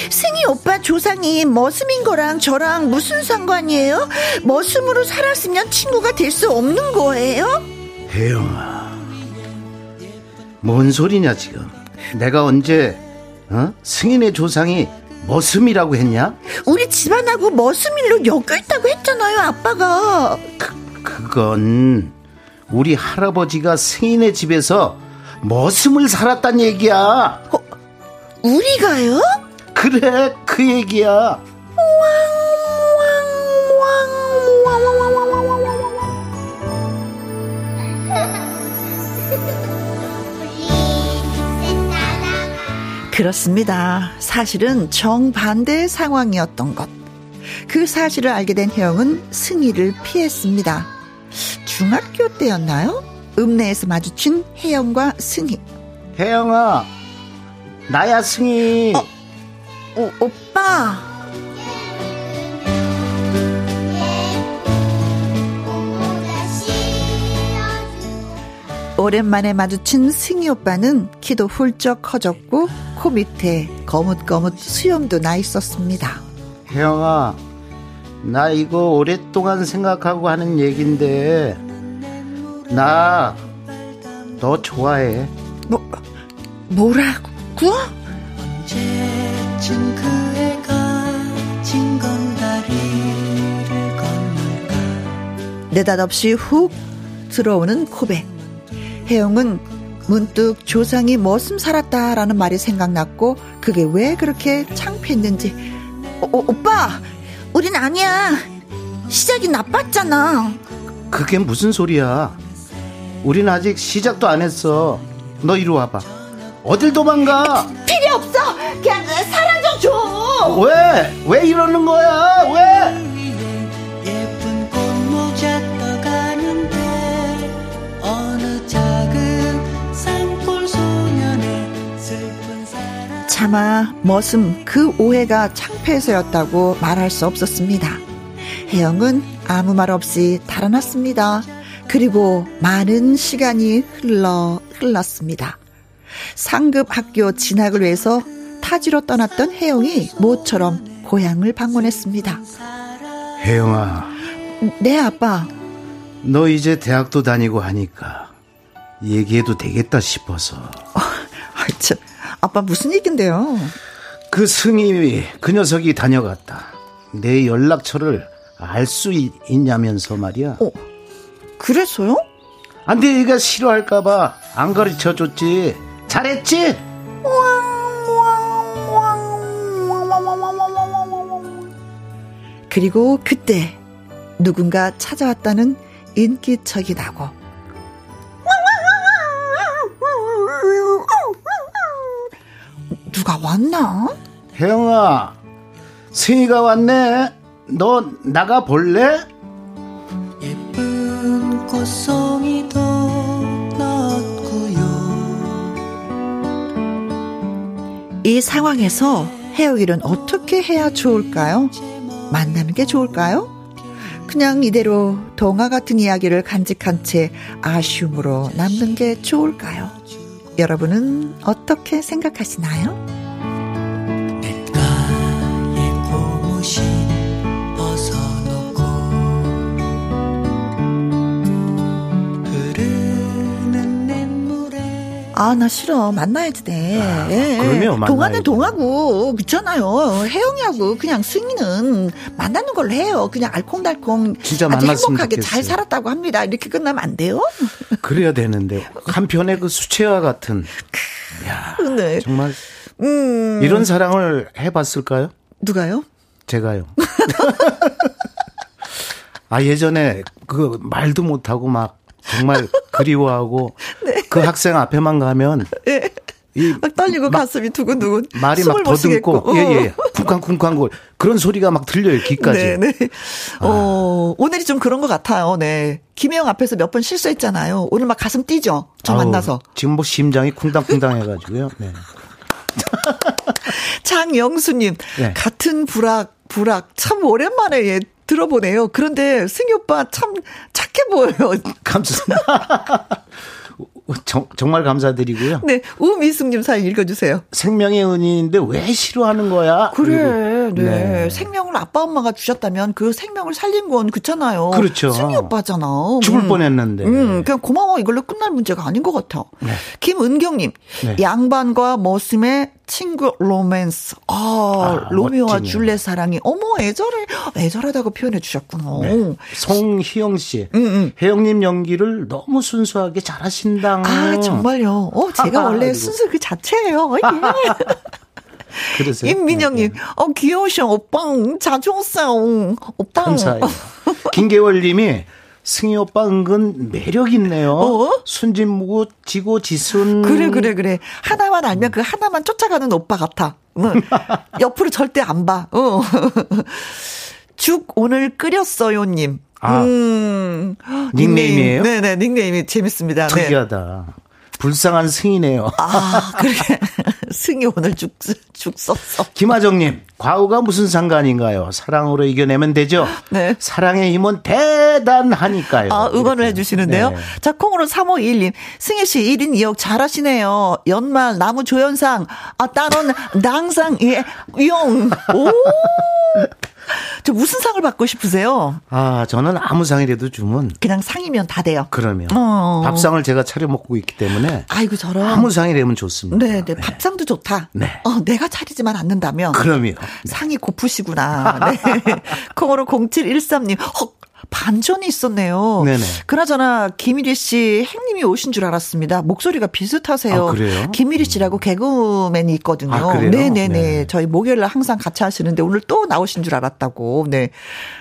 승희 오빠 조상이 머슴인 거랑 저랑 무슨 상관이에요? 머슴으로 살았으면 친구가 될 수 없는 거예요? 혜영아. 뭔 소리냐 지금. 내가 언제 어? 승인의 조상이 머슴이라고 했냐? 우리 집안하고 머슴일로 엮여 있다고 했잖아요, 아빠가. 그, 그건 우리 할아버지가 승인의 집에서 머슴을 살았단 얘기야. 어, 우리가요? 그래, 그 얘기야. 그렇습니다. 사실은 정반대의 상황이었던 것. 그 사실을 알게 된 혜영은 승희를 피했습니다. 중학교 때였나요? 읍내에서 마주친 혜영과 승희. 혜영아, 나야 승희. 어, 오, 오빠. 오랜만에 마주친 승희 오빠는 키도 훌쩍 커졌고 코 밑에 거뭇거뭇 수염도 나 있었습니다. 혜영아, 나 이거 오랫동안 생각하고 하는 얘긴데 나 너 좋아해. 뭐 뭐라고? 언제쯤 그 애가 징검다리를 건널까 느닷없이 훅 들어오는 고백. 혜영은 문득 조상이 머슴 살았다라는 말이 생각났고 그게 왜 그렇게 창피했는지 오, 오, 오빠 우린 아니야 시작이 나빴잖아 그게 무슨 소리야? 우린 아직 시작도 안 했어. 너 이리 와봐. 어딜 도망가? 필요 없어 그냥 사라져 줘 왜? 왜 이러는 거야? 왜? 차마 머슴 그 오해가 창피해서였다고 말할 수 없었습니다. 혜영은 아무 말 없이 달아났습니다. 그리고 많은 시간이 흘러 흘렀습니다. 상급 학교 진학을 위해서 타지로 떠났던 혜영이 모처럼 고향을 방문했습니다. 혜영아, 네 아빠. 너 이제 대학도 다니고 하니까 얘기해도 되겠다 싶어서. 아, 참, 아빠 무슨 얘긴데요? 그 승희 그 녀석이 다녀갔다. 내 연락처를 알 수 있냐면서 말이야. 어, 그래서요? 안 돼, 얘가 싫어할까봐 안 가르쳐 줬지. 잘했지? 그리고 그때 누군가 찾아왔다는 인기척이 나고 누가 왔나? 혜영아, 승희가 왔네. 너 나가 볼래? 예쁜 꽃송이도 넣었고요 이 상황에서 헤어기는 어떻게 해야 좋을까요? 만나는 게 좋을까요? 그냥 이대로 동화 같은 이야기를 간직한 채 아쉬움으로 남는 게 좋을까요? 여러분은 어떻게 생각하시나요? 아, 나 싫어. 만나야지 돼. 아, 예, 그러면 동화는. 동화고, 그렇잖아요. 혜영이하고 그냥 승희는 만나는 걸로 해요. 그냥 알콩달콩. 진짜 아주 만났으면 행복하게 좋겠어요. 잘 살았다고 합니다. 이렇게 끝나면 안 돼요? 그래야 되는데 한편의 그 수채화 같은 네. 정말 음, 이런 사랑을 해봤을까요? 누가요? 제가요. 아 예전에 그 말도 못하고 막 정말 그리워하고 네. 그 학생 앞에만 가면 이막 떨리고 가슴이 두근두근. 말이 막. 더듬고 예예 쿵쾅쿵쾅 거 그런 소리가 막 들려요 귀까지. 네, 네. 어, 오늘이 좀 그런 것 같아요. 네. 김혜영 앞에서 몇 번 실수했잖아요. 오늘 막 가슴 뛰죠? 저 아우, 만나서. 지금 뭐 심장이 쿵당쿵당 해가지고요. 네. 장영수님, 네. 같은 불악, 불악, 참 오랜만에 예, 들어보네요. 그런데 승희 오빠 참 착해 보여요. 감사합니다. 정, 정말 감사드리고요. 네, 우미숙님 사연 읽어주세요. 생명의 은인인데 왜 싫어하는 거야? 그래, 그리고- 네. 생명을 아빠 엄마가 주셨다면 그 생명을 살린 건 그렇잖아요. 그렇죠. 승희 오빠잖아. 죽을 음. 뻔했는데. 음, 그냥 고마워. 이걸로 끝날 문제가 아닌 것 같아. 김은경님, 네. 양반과 머슴의 친구 로맨스. 아, 아, 로미오와. 줄리엣 사랑이, 어머, 애절해. 애절하다고 표현해 주셨구나. 네. 송희영 씨, 음, 혜영님 연기를 너무 순수하게 잘하신다. 아, 정말요. 어, 제가 원래 아이고. 순수 그 자체예요. 예. 그러세요? 임민영님, 네, 네. 어, 귀여우셔. 오빵, 자주 오세요. 오빵. 감사해요. 김계월님이 승희 오빠 은근 매력 있네요. 어? 순진무구 지고 지순. 그래, 그래, 그래. 하나만 알면 그 하나만 쫓아가는 오빠 같아. 응. 옆으로 절대 안 봐. 어. 죽 오늘 끓였어요님. 아. 음. 닉네임이에요? 네네, 닉네임이 재밌습니다. 네. 특이하다. 불쌍한 승이네요. 아, 그렇게. 승희 오늘 죽, 죽 썼어. 김하정님, 과거가 무슨 상관인가요? 사랑으로 이겨내면 되죠? 네. 사랑의 힘은 대단하니까요. 아, 응원을 이렇게. 해주시는데요. 네. 자, 콩으로 3521님. 승희 씨 1인 2역 잘하시네요. 연말 나무 조연상. 아, 따론 낭상, 예, 용. 오! 저 무슨 상을 받고 싶으세요? 아, 저는 아무 상이라도 주면 그냥 상이면 다 돼요. 그러면 어. 밥상을 제가 차려 먹고 있기 때문에 아이고, 저런. 아무 상이라면 좋습니다. 네, 네. 밥상도 좋다. 네. 어, 내가 차리지만 않는다면. 그럼요. 상이 고프시구나. 네. 콩으로 0713님. 헉. 반전이 있었네요. 네네. 그나저나 김일희 씨 행님이 오신 줄 알았습니다. 목소리가 비슷하세요. 아, 그래요? 김일희 씨라고 개그맨이 있거든요. 아? 네네네. 네. 저희 목요일 날 항상 같이 하시는데 오늘 또 나오신 줄 알았다고. 네.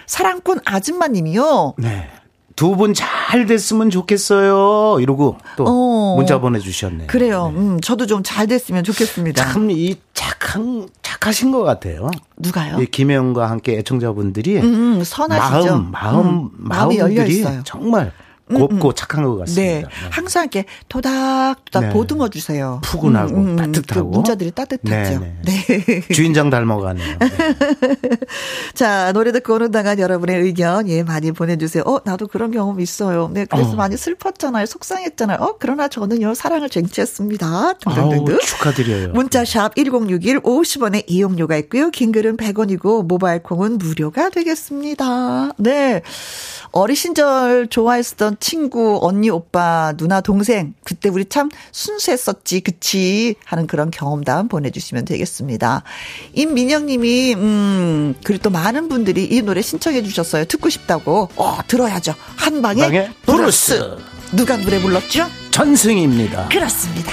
사랑꾼 아줌마님이요. 네. 두 분 잘 됐으면 좋겠어요. 이러고 또 어. 문자 보내주셨네요. 그래요. 음, 저도 좀 잘 됐으면 좋겠습니다. 참 이 착한 착하신 것 같아요. 누가요? 이 김혜영과 함께 애청자분들이 음, 선하시죠. 마음 마음 음, 마음이 열려 있어요. 음, 정말 곱고 착한 것 네. 같습니다. 항상 이렇게 토닥토닥 네. 보듬어 주세요. 푸근하고 따뜻하고. 그 문자들이 따뜻하죠. 네, 네. 주인장 닮아가네요. 네. 자, 노래 듣고 오는 동안 여러분의 의견, 예, 많이 보내주세요. 어, 나도 그런 경험 있어요. 네, 그래서 어. 많이 슬펐잖아요. 속상했잖아요. 어, 그러나 저는요, 사랑을 쟁취했습니다. 아우, 등등등등. 축하드려요. 문자샵 1061 50원의 이용료가 있고요. 긴 글은 100원이고 모바일 콩은 무료가 되겠습니다. 네. 어린 시절 좋아했 친구, 언니, 오빠, 누나, 동생. 그때 우리 참 순수했었지, 그치? 하는 그런 경험담 보내주시면 되겠습니다. 임민영 님이, 음, 그리고 또 많은 분들이 이 노래 신청해 주셨어요. 듣고 싶다고. 어, 들어야죠. 한 방에 한방에 브루스. 브루스. 누가 노래 불렀죠? 전승입니다. 그렇습니다.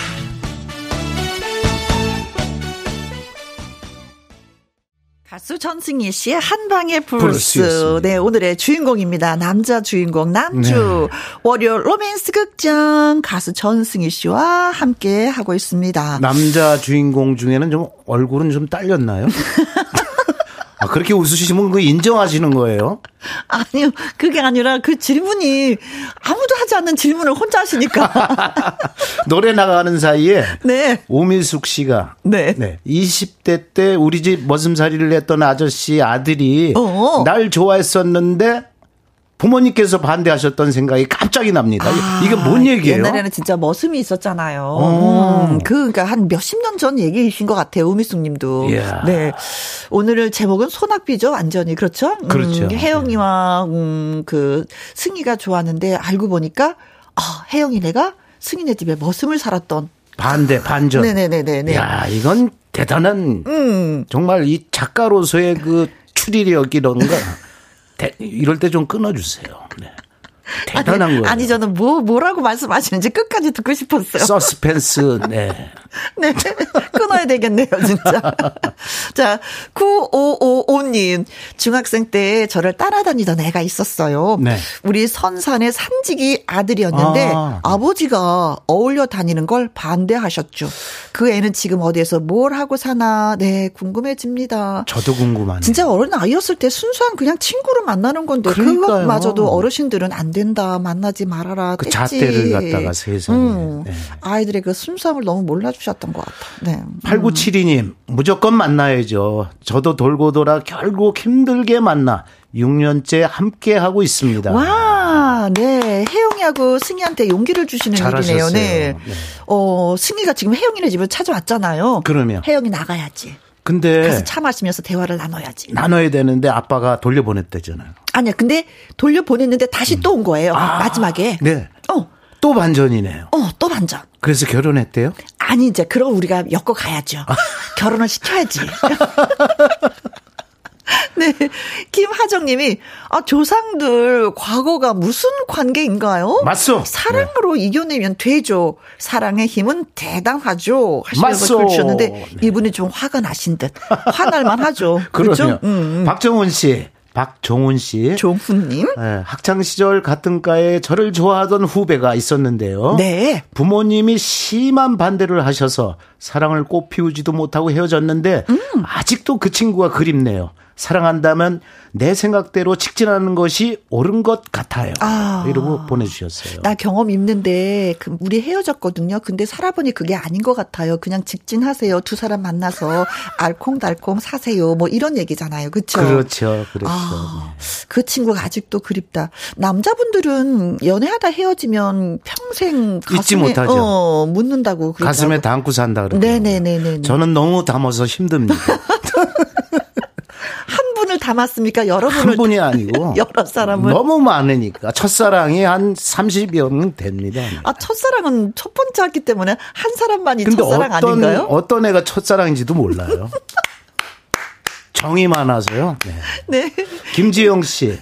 가수 전승희 씨의 한방의. 브루스였습니다. 네, 오늘의 주인공입니다. 남자 주인공, 남주. 네. 월요 로맨스 극장 가수 전승희 씨와 함께 하고 있습니다. 남자 주인공 중에는 좀 얼굴은 좀 딸렸나요? 아, 그렇게 웃으시면 그 인정하시는 거예요? 아니요, 그게 아니라 그 질문이 아무도 하지 않는 질문을 혼자 하시니까. 노래 나가는 사이에 네. 오미숙 씨가 네. 20대 때 우리 집 머슴살이를 했던 아저씨 아들이 어. 날 좋아했었는데 부모님께서 반대하셨던 생각이 갑자기 납니다. 이- 이게 뭔 얘기예요? 아, 옛날에는 진짜 머슴이 있었잖아요. 어. 음, 그, 그니까 한 몇십 년 전 얘기이신 것 같아요. 우미숙 님도. 이야. 네. 오늘 제목은 소낙비죠. 완전히. 그렇죠? 음, 그렇죠. 혜영이와, 음, 그, 승희가 좋았는데 알고 보니까, 아, 혜영이 내가 승희네 집에 머슴을 살았던 반대 반전. 네네네네. 야 이건 대단한 음. 정말 이 작가로서의 그 추리력 이런 거 대- 이럴 때 좀 끊어주세요. 네. 대단한 아니, 거예요. 아니 저는 뭐 뭐라고 말씀하시는지 끝까지 듣고 싶었어요. 서스펜스. 네. 네. 끊어야 되겠네요, 진짜. 자, 9555님. 중학생 때 저를 따라다니던 애가 있었어요. 네. 우리 선산의 산지기 아들이었는데 아. 아. 버지가 어울려 다니는 걸 반대하셨죠. 그 애는 지금 어디에서 뭘 하고 사나, 네, 궁금해집니다. 저도 궁금하네요. 진짜 어린 아이였을 때 순수한 그냥 친구를 만나는 건데 그러니까요. 그것마저도 어르신들은 안 된다 만나지 말아라 그 뗐지. 잣대를 갖다가 세상에. 음, 네. 아이들의 그 순수함을 너무 몰라주셨던 것 같아. 네. 8972님, 무조건 만나야죠. 저도 돌고 돌아 결국 힘들게 만나 6년째 함께 하고 있습니다. 와, 네. 혜영이하고 승희한테 용기를 주시는 잘하셨어요. 일이네요. 네. 네. 어, 승희가 지금 혜영이네 집을 찾아왔잖아요. 그러면? 혜영이 나가야지. 근데 가서 차 마시면서 대화를 나눠야지. 나눠야 되는데 아빠가 돌려보냈대잖아요. 아니야. 근데 돌려보냈는데 다시 또온 거예요. 아. 마지막에. 네. 어, 또 반전이네요. 어, 또 반전. 그래서 결혼했대요? 아니 이제 그걸 우리가 엮어 가야죠. 결혼을 시켜야지. 네. 김하정님이, 아, 조상들 과거가 무슨 관계인가요? 맞소. 네. 사랑으로 이겨내면 되죠. 사랑의 힘은 대단하죠. 하시면서 주셨는데, 네. 이분이 좀 화가 나신 듯. 화날만 하죠. 그렇죠? 음, 박정훈 씨, 박종훈 씨. 종훈님. 네, 학창 시절 같은 과에 저를 좋아하던 후배가 있었는데요. 네. 부모님이 심한 반대를 하셔서 사랑을 꽃 피우지도 못하고 헤어졌는데 음. 아직도 그 친구가 그립네요. 사랑한다면 내 생각대로 직진하는 것이 옳은 것 같아요. 아. 이러고 보내주셨어요. 나 경험 있는데 그 우리 헤어졌거든요. 근데 살아보니 그게 아닌 것 같아요. 그냥 직진하세요. 두 사람 만나서 알콩달콩 사세요. 뭐 이런 얘기잖아요. 그렇죠? 그렇죠, 그렇죠. 아, 그 친구가 아직도 그립다. 남자분들은 연애하다 헤어지면 평생 가슴에 잊지 못하죠. 어, 묻는다고 그러더라고요. 가슴에 담고 산다 그러고. 네네네네. 저는 너무 담아서 힘듭니다. 담았습니까? 여러분을 한 분이 아니고 여러 사람을 너무 많으니까 첫사랑이 한 30여 명 됩니다. 아 첫사랑은 첫 번째 했기 때문에 한 사람만이 첫사랑 어떤 아닌가요? 어떤 애가 첫사랑인지도 몰라요. 정이 많아서요. 네. 네. 김지영 씨.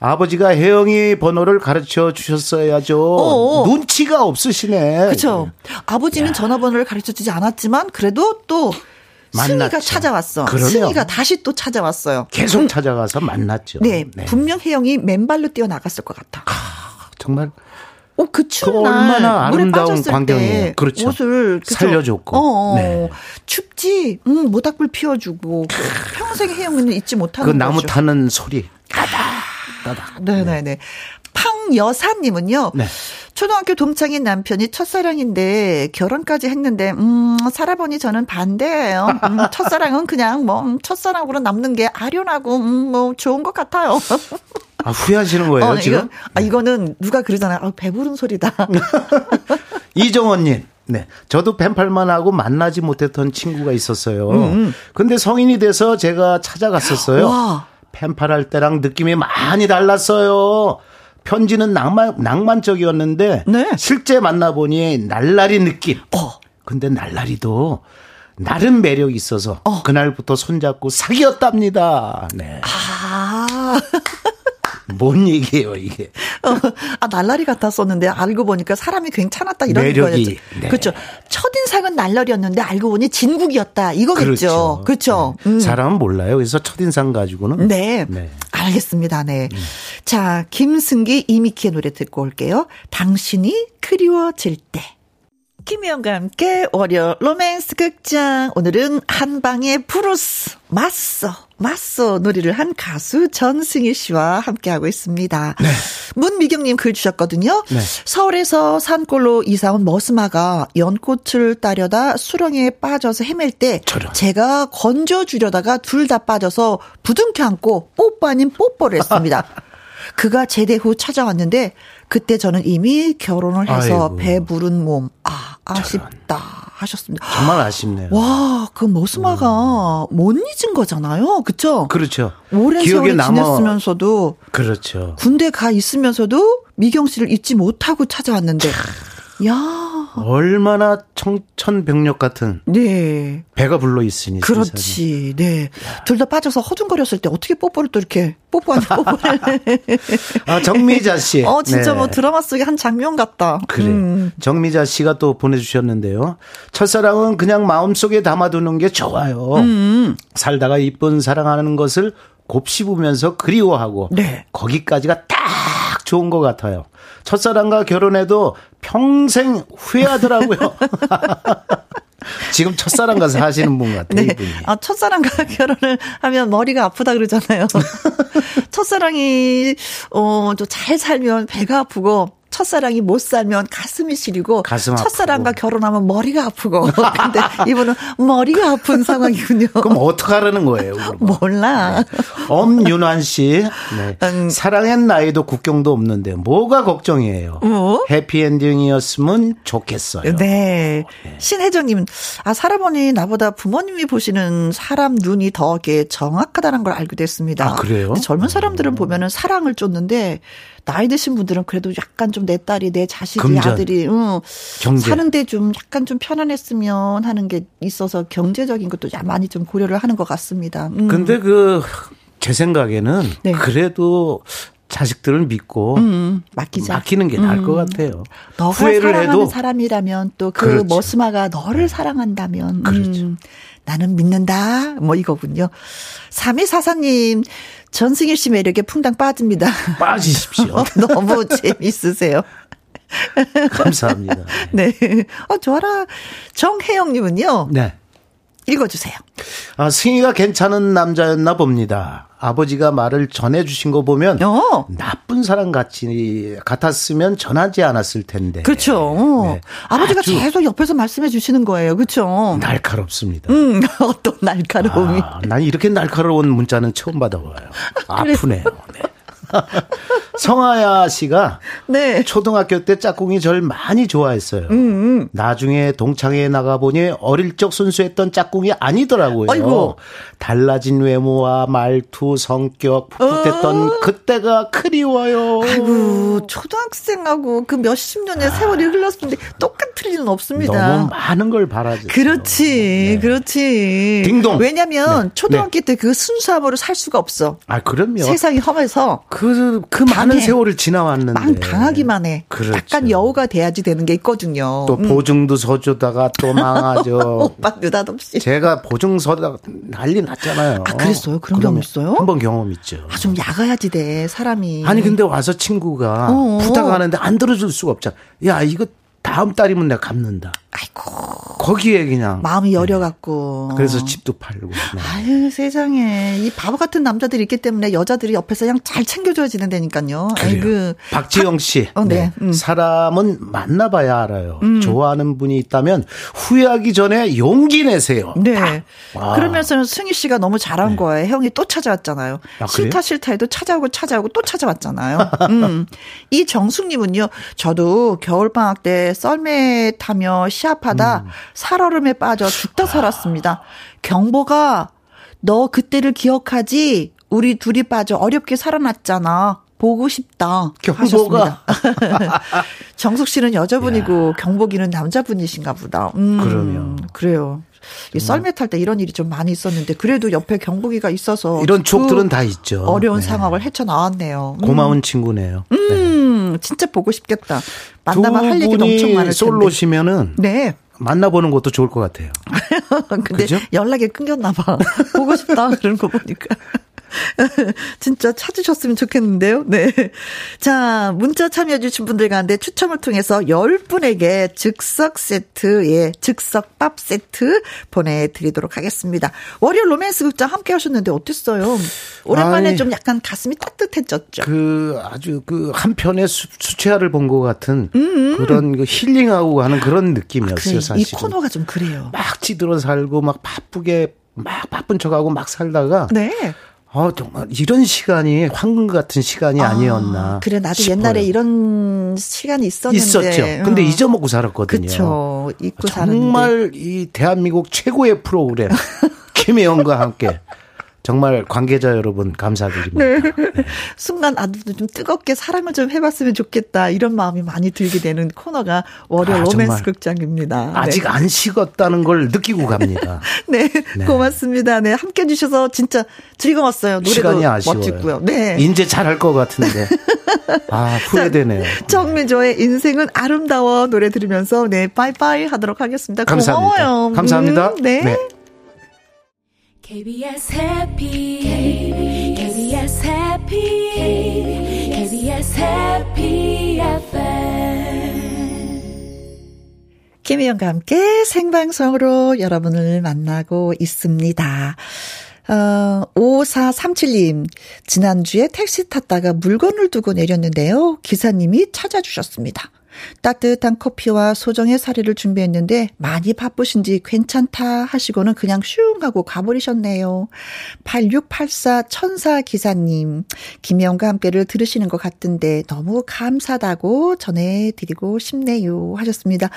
아버지가 혜영이 번호를 가르쳐 주셨어야죠. 어어. 눈치가 없으시네. 그렇죠. 아버지는 전화번호를 가르쳐 주지 않았지만 그래도 또 승희가 만났죠. 찾아왔어. 그럼요. 승희가 다시 또 찾아왔어요. 계속 찾아가서 만났죠. 네, 분명 혜영이 맨발로 뛰어 나갔을 것 같아. 정말 어, 그 추운 그날 얼마나 물에 아름다운 빠졌을 광경이에요. 때 그렇죠. 옷을 그쵸? 살려줬고. 어, 어. 네. 춥지. 음, 모닥불 피워주고 평생 혜영이는 잊지 그 못하는 나무 거죠. 타는 소리. 네네네. 팡여사님은요. 네. 초등학교 동창인 남편이 첫사랑인데 결혼까지 했는데 음 살아보니 저는 반대예요. 음, 첫사랑은 그냥 뭐 음, 첫사랑으로 남는 게 아련하고 음, 뭐 좋은 것 같아요. 아, 후회하시는 거예요, 어, 지금? 이거, 아, 이거는 누가 그러잖아요. 아, 배부른 소리다. 이정원님. 네. 저도 펜팔만 하고 만나지 못했던 친구가 있었어요. 음, 근데 성인이 돼서 제가 찾아갔었어요. 와. 펜팔 할 때랑 느낌이 많이 달랐어요. 편지는 낭만, 낭만적이었는데 네. 실제 만나보니 날라리 느낌. 어. 근데 날라리도 나름 매력이 있어서 어. 그날부터 손잡고 사귀었답니다. 네. 아. 뭔 얘기예요, 이게. 어, 아, 날라리 같았었는데 알고 보니까 사람이 괜찮았다 이런 매력이, 거였죠. 네. 그렇죠. 첫인상은 날라리였는데 알고 보니 진국이었다 이거겠죠. 그렇죠. 네. 음. 사람은 몰라요. 그래서 첫인상 가지고는. 네. 네. 알겠습니다. 네. 자, 김승기 이미키의 노래 듣고 올게요. 당신이 그리워질 때. 김혜영과 함께 월요 로맨스 극장. 오늘은 한방의 브루스, 맞서, 맞서 놀이를 한 가수 전승희 씨와 함께하고 있습니다. 문미경님 글 주셨거든요. 네. 서울에서 산골로 이사온 머스마가 연꽃을 따려다 수렁에 빠져서 헤맬 때 저런. 제가 건져주려다가 둘 다 빠져서 부둥켜 안고 뽀뽀 아닌 뽀뽀를 했습니다. 그가 제대 후 찾아왔는데 그때 저는 이미 결혼을 해서 아이고. 배부른 몸. 아, 아쉽다 하셨습니다. 정말 아쉽네요. 와, 그 머스마가 못 잊은 거잖아요. 그쵸? 그렇죠. 오랜 기억에 남아. 지냈으면서도 그렇죠. 군대 가 있으면서도 미경 씨를 잊지 못하고 찾아왔는데 야. 얼마나 청천벽력 같은 네. 배가 불러 있으니. 세상에. 그렇지. 네. 둘 다 빠져서 허둥거렸을 때 어떻게 뽀뽀를 또 이렇게 뽀뽀하는 뽀뽀를. 아, 정미자 씨. 어, 진짜 네. 뭐 드라마 속의 한 장면 같다. 그래. 음. 정미자 씨가 또 보내주셨는데요. 첫사랑은 그냥 마음속에 담아두는 게 좋아요. 음. 살다가 이쁜 사랑하는 것을 곱씹으면서 그리워하고 네. 거기까지가 딱 좋은 것 같아요. 첫사랑과 결혼해도 평생 후회하더라고요. 지금 첫사랑과 사시는 분 같아요. 네. 아, 첫사랑과 결혼을 하면 머리가 아프다 그러잖아요. 첫사랑이, 어, 좀 잘 살면 배가 아프고, 첫사랑이 못 살면 가슴이 시리고, 가슴 첫사랑과. 결혼하면 머리가 아프고. 근데 이분은 머리가 아픈 상황이군요. 그럼 어떡하라는 거예요? 그러면? 몰라. 엄윤환 씨. 네. 음. 사랑엔 나이도 국경도 없는데 뭐가 걱정이에요. 뭐? 해피엔딩이었으면 좋겠어요. 네. 신혜정님은, 아, 살아보니 나보다 부모님이 보시는 사람 눈이 더 이렇게 정확하다는 걸 알게 됐습니다. 아, 그래요? 젊은 사람들은 보면은 사랑을 쫓는데, 나이 드신 분들은 그래도 약간 좀 내 딸이, 내 자식이, 금전. 아들이, 응, 경제. 사는데 좀 약간 좀 편안했으면 하는 게 있어서 경제적인 것도 야- 많이 좀 고려를 하는 것 같습니다. 음. 근데 그 제 생각에는 네. 그래도 자식들을 믿고 음, 맡기자. 맡기는 게 나을 것 같아요. 너가 사랑하는 해도 사람이라면 또그 그렇죠. 머스마가 너를 사랑한다면 그렇죠. 음, 나는 믿는다 뭐 이거군요. 3244님 전승일 씨 매력에 풍당 빠집니다. 빠지십시오. 너무 재밌으세요. 감사합니다. 네. 어 좋아라. 정혜영님은요. 네. 읽어주세요. 아, 승희가 괜찮은 남자였나 봅니다. 아버지가 말을 전해주신 거 보면 어. 나쁜 사람 같이 같았으면 전하지 않았을 텐데. 그렇죠. 네. 아버지가 계속 옆에서 말씀해 주시는 거예요. 그렇죠. 날카롭습니다. 음, 어떤 날카로움이. 아, 난 이렇게 날카로운 문자는 처음 받아봐요. 아프네요. 네. 성아야 씨가 네. 초등학교 때 짝꿍이 절 많이 좋아했어요. 음, 나중에 동창회에 나가보니 어릴 적 순수했던 짝꿍이 아니더라고요. 아이고. 달라진 외모와 말투, 성격, 풋풋했던 그때가 그리워요. 어. 아이고, 초등학생하고 그 몇십 년의 세월이 흘렀는데 똑같을 일은 없습니다. 너무 많은 걸 바라죠. 그렇지, 그렇지. 딩동. 왜냐면 네. 초등학교 때 그 순수함으로 살 수가 없어. 아, 그럼요. 세상이 험해서 그, 그 많은 당해. 세월을 지나왔는데. 망 당하기만 해. 그렇죠. 약간 여우가 돼야지 되는 게 있거든요. 또 음. 보증도 서주다가 또 망하죠. 오빠 느닷없이. 제가 보증 서다가 난리 났잖아요. 아, 그랬어요? 그런 경험 있어요? 한 번 경험 있죠. 아, 좀 야가야지 돼, 사람이. 아니 근데 와서 친구가 어. 부탁하는데 안 들어줄 수가 없잖아. 야 이거 다음 달이면 내가 갚는다. 아이고, 거기에 그냥 마음이 여려갖고. 그래서 집도 팔고. 네. 아유, 세상에. 이 바보 같은 남자들이 있기 때문에 여자들이 옆에서 그냥 잘 챙겨줘야 지는다니까요. 아이고. 박지영 씨, 어, 네. 음. 사람은 만나봐야 알아요. 좋아하는 분이 있다면 후회하기 전에 용기 내세요. 네. 와. 그러면서는 승희 씨가 너무 잘한 거예요. 형이 또 찾아왔잖아요. 아, 싫다? 싫다 해도 찾아오고 찾아오고 또 찾아왔잖아요. 음. 이 정숙님은요. 저도 겨울방학 때 썰매 타며 시합하다 음. 살얼음에 빠져 죽다 살았습니다. 경보가 너 그때를 기억하지? 우리 둘이 빠져 어렵게 살아났잖아. 보고 싶다. 경보가. 하셨습니다. 정숙 씨는 여자분이고 경복이는 남자분이신가 보다. 음, 그러면. 그래요. 이 썰매 탈 때 이런 일이 좀 많이 있었는데 그래도 옆에 경복이가 있어서 이런 그 추억들은 다 있죠. 어려운 네. 상황을 헤쳐 나왔네요. 음, 고마운 친구네요. 네. 음, 진짜 보고 싶겠다. 만나면 두할 얘기도 엄청 많을 텐데. 솔로시면은 네. 만나보는 것도 좋을 것 같아요. 근데 그죠? 연락이 끊겼나 봐. 보고 싶다 그런 거 보니까. 진짜 찾으셨으면 좋겠는데요. 네. 자, 문자 참여해주신 분들 가운데 추첨을 통해서 10분에게 즉석 세트, 예, 즉석 밥 세트 보내드리도록 하겠습니다. 월요 로맨스 극장 함께 하셨는데 어땠어요? 오랜만에 아이. 좀 약간 가슴이 따뜻해졌죠. 그 아주 그 한편의 수, 수채화를 본 것 같은 그런 그 힐링하고 하는 그런 느낌이었어요. 음, 그래, 이. 코너가 좀 그래요. 막 찌들어 살고 막 바쁘게 막 바쁜 척하고 막 살다가 네. 어 정말 이런 시간이 황금 같은 시간이 아, 니었나 그래, 나도 옛날에 이런 시간이 있었는데. 있었죠. 근데 어. 잊어먹고 살았거든요. 그쵸. 잊고. 정말 이 대한민국 최고의 프로그램 김혜영과 함께 정말 관계자 여러분 감사드립니다. 네. 순간 아들도 좀 뜨겁게 사랑을 좀 해봤으면 좋겠다 이런 마음이 많이 들게 되는 코너가 월요 아, 로맨스 극장입니다. 아직 네. 안 식었다는 걸 느끼고 갑니다. 네, 네. 고맙습니다. 네, 함께 해주셔서 진짜 즐거웠어요. 노래도 시간이 아쉬워요. 멋지고요. 네. 이제 잘할 것 같은데. 아, 후회되네요. 정미조의 인생은 아름다워 노래 들으면서 네 빠이빠이 하도록 하겠습니다. 감사합니다. 고마워요. 감사합니다. 음, 네. 네. KBS 해피 KBS 해피 KBS 해피 FM 김희영과 함께 생방송으로 여러분을 만나고 있습니다. 어, 5437님, 지난주에 택시 탔다가 물건을 두고 내렸는데요. 기사님이 찾아주셨습니다. 따뜻한 커피와 소정의 사리를 준비했는데 많이 바쁘신지 괜찮다 하시고는 그냥 슝 하고 가버리셨네요. 8684 천사 기사님, 김영과 함께를 들으시는 것 같은데 너무 감사하다고 전해드리고 싶네요 하셨습니다.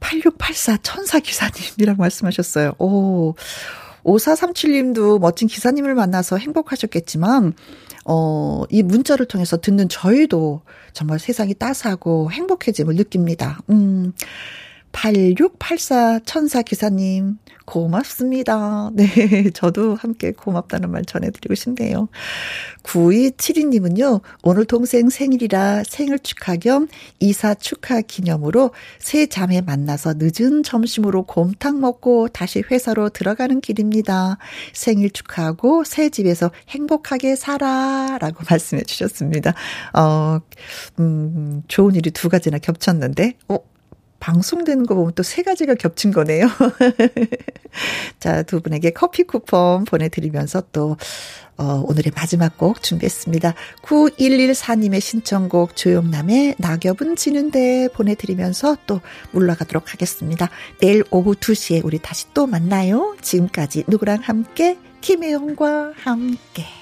8684 천사 기사님이라고 말씀하셨어요. 오. 5437님도 멋진 기사님을 만나서 행복하셨겠지만, 어, 이 문자를 통해서 듣는 저희도 정말 세상이 따스하고 행복해짐을 느낍니다. 음, 8684 천사 기사님, 고맙습니다. 네, 저도 함께 고맙다는 말 전해드리고 싶네요. 9272님은요, 오늘 동생 생일이라 생일 축하 겸 이사 축하 기념으로 세 자매 만나서 늦은 점심으로 곰탕 먹고 다시 회사로 들어가는 길입니다. 생일 축하하고 새 집에서 행복하게 살아. 라고 말씀해 주셨습니다. 어, 음, 좋은 일이 두 가지나 겹쳤는데, 어, 방송되는 거 보면 또 세 가지가 겹친 거네요. 자, 두 분에게 커피 쿠폰 보내드리면서 또, 어, 오늘의 마지막 곡 준비했습니다. 9114님의 신청곡 조용남의 낙엽은 지는데 보내드리면서 또 물러가도록 하겠습니다. 내일 오후 2시에 우리 다시 또 만나요. 지금까지 누구랑 함께, 김혜영과 함께.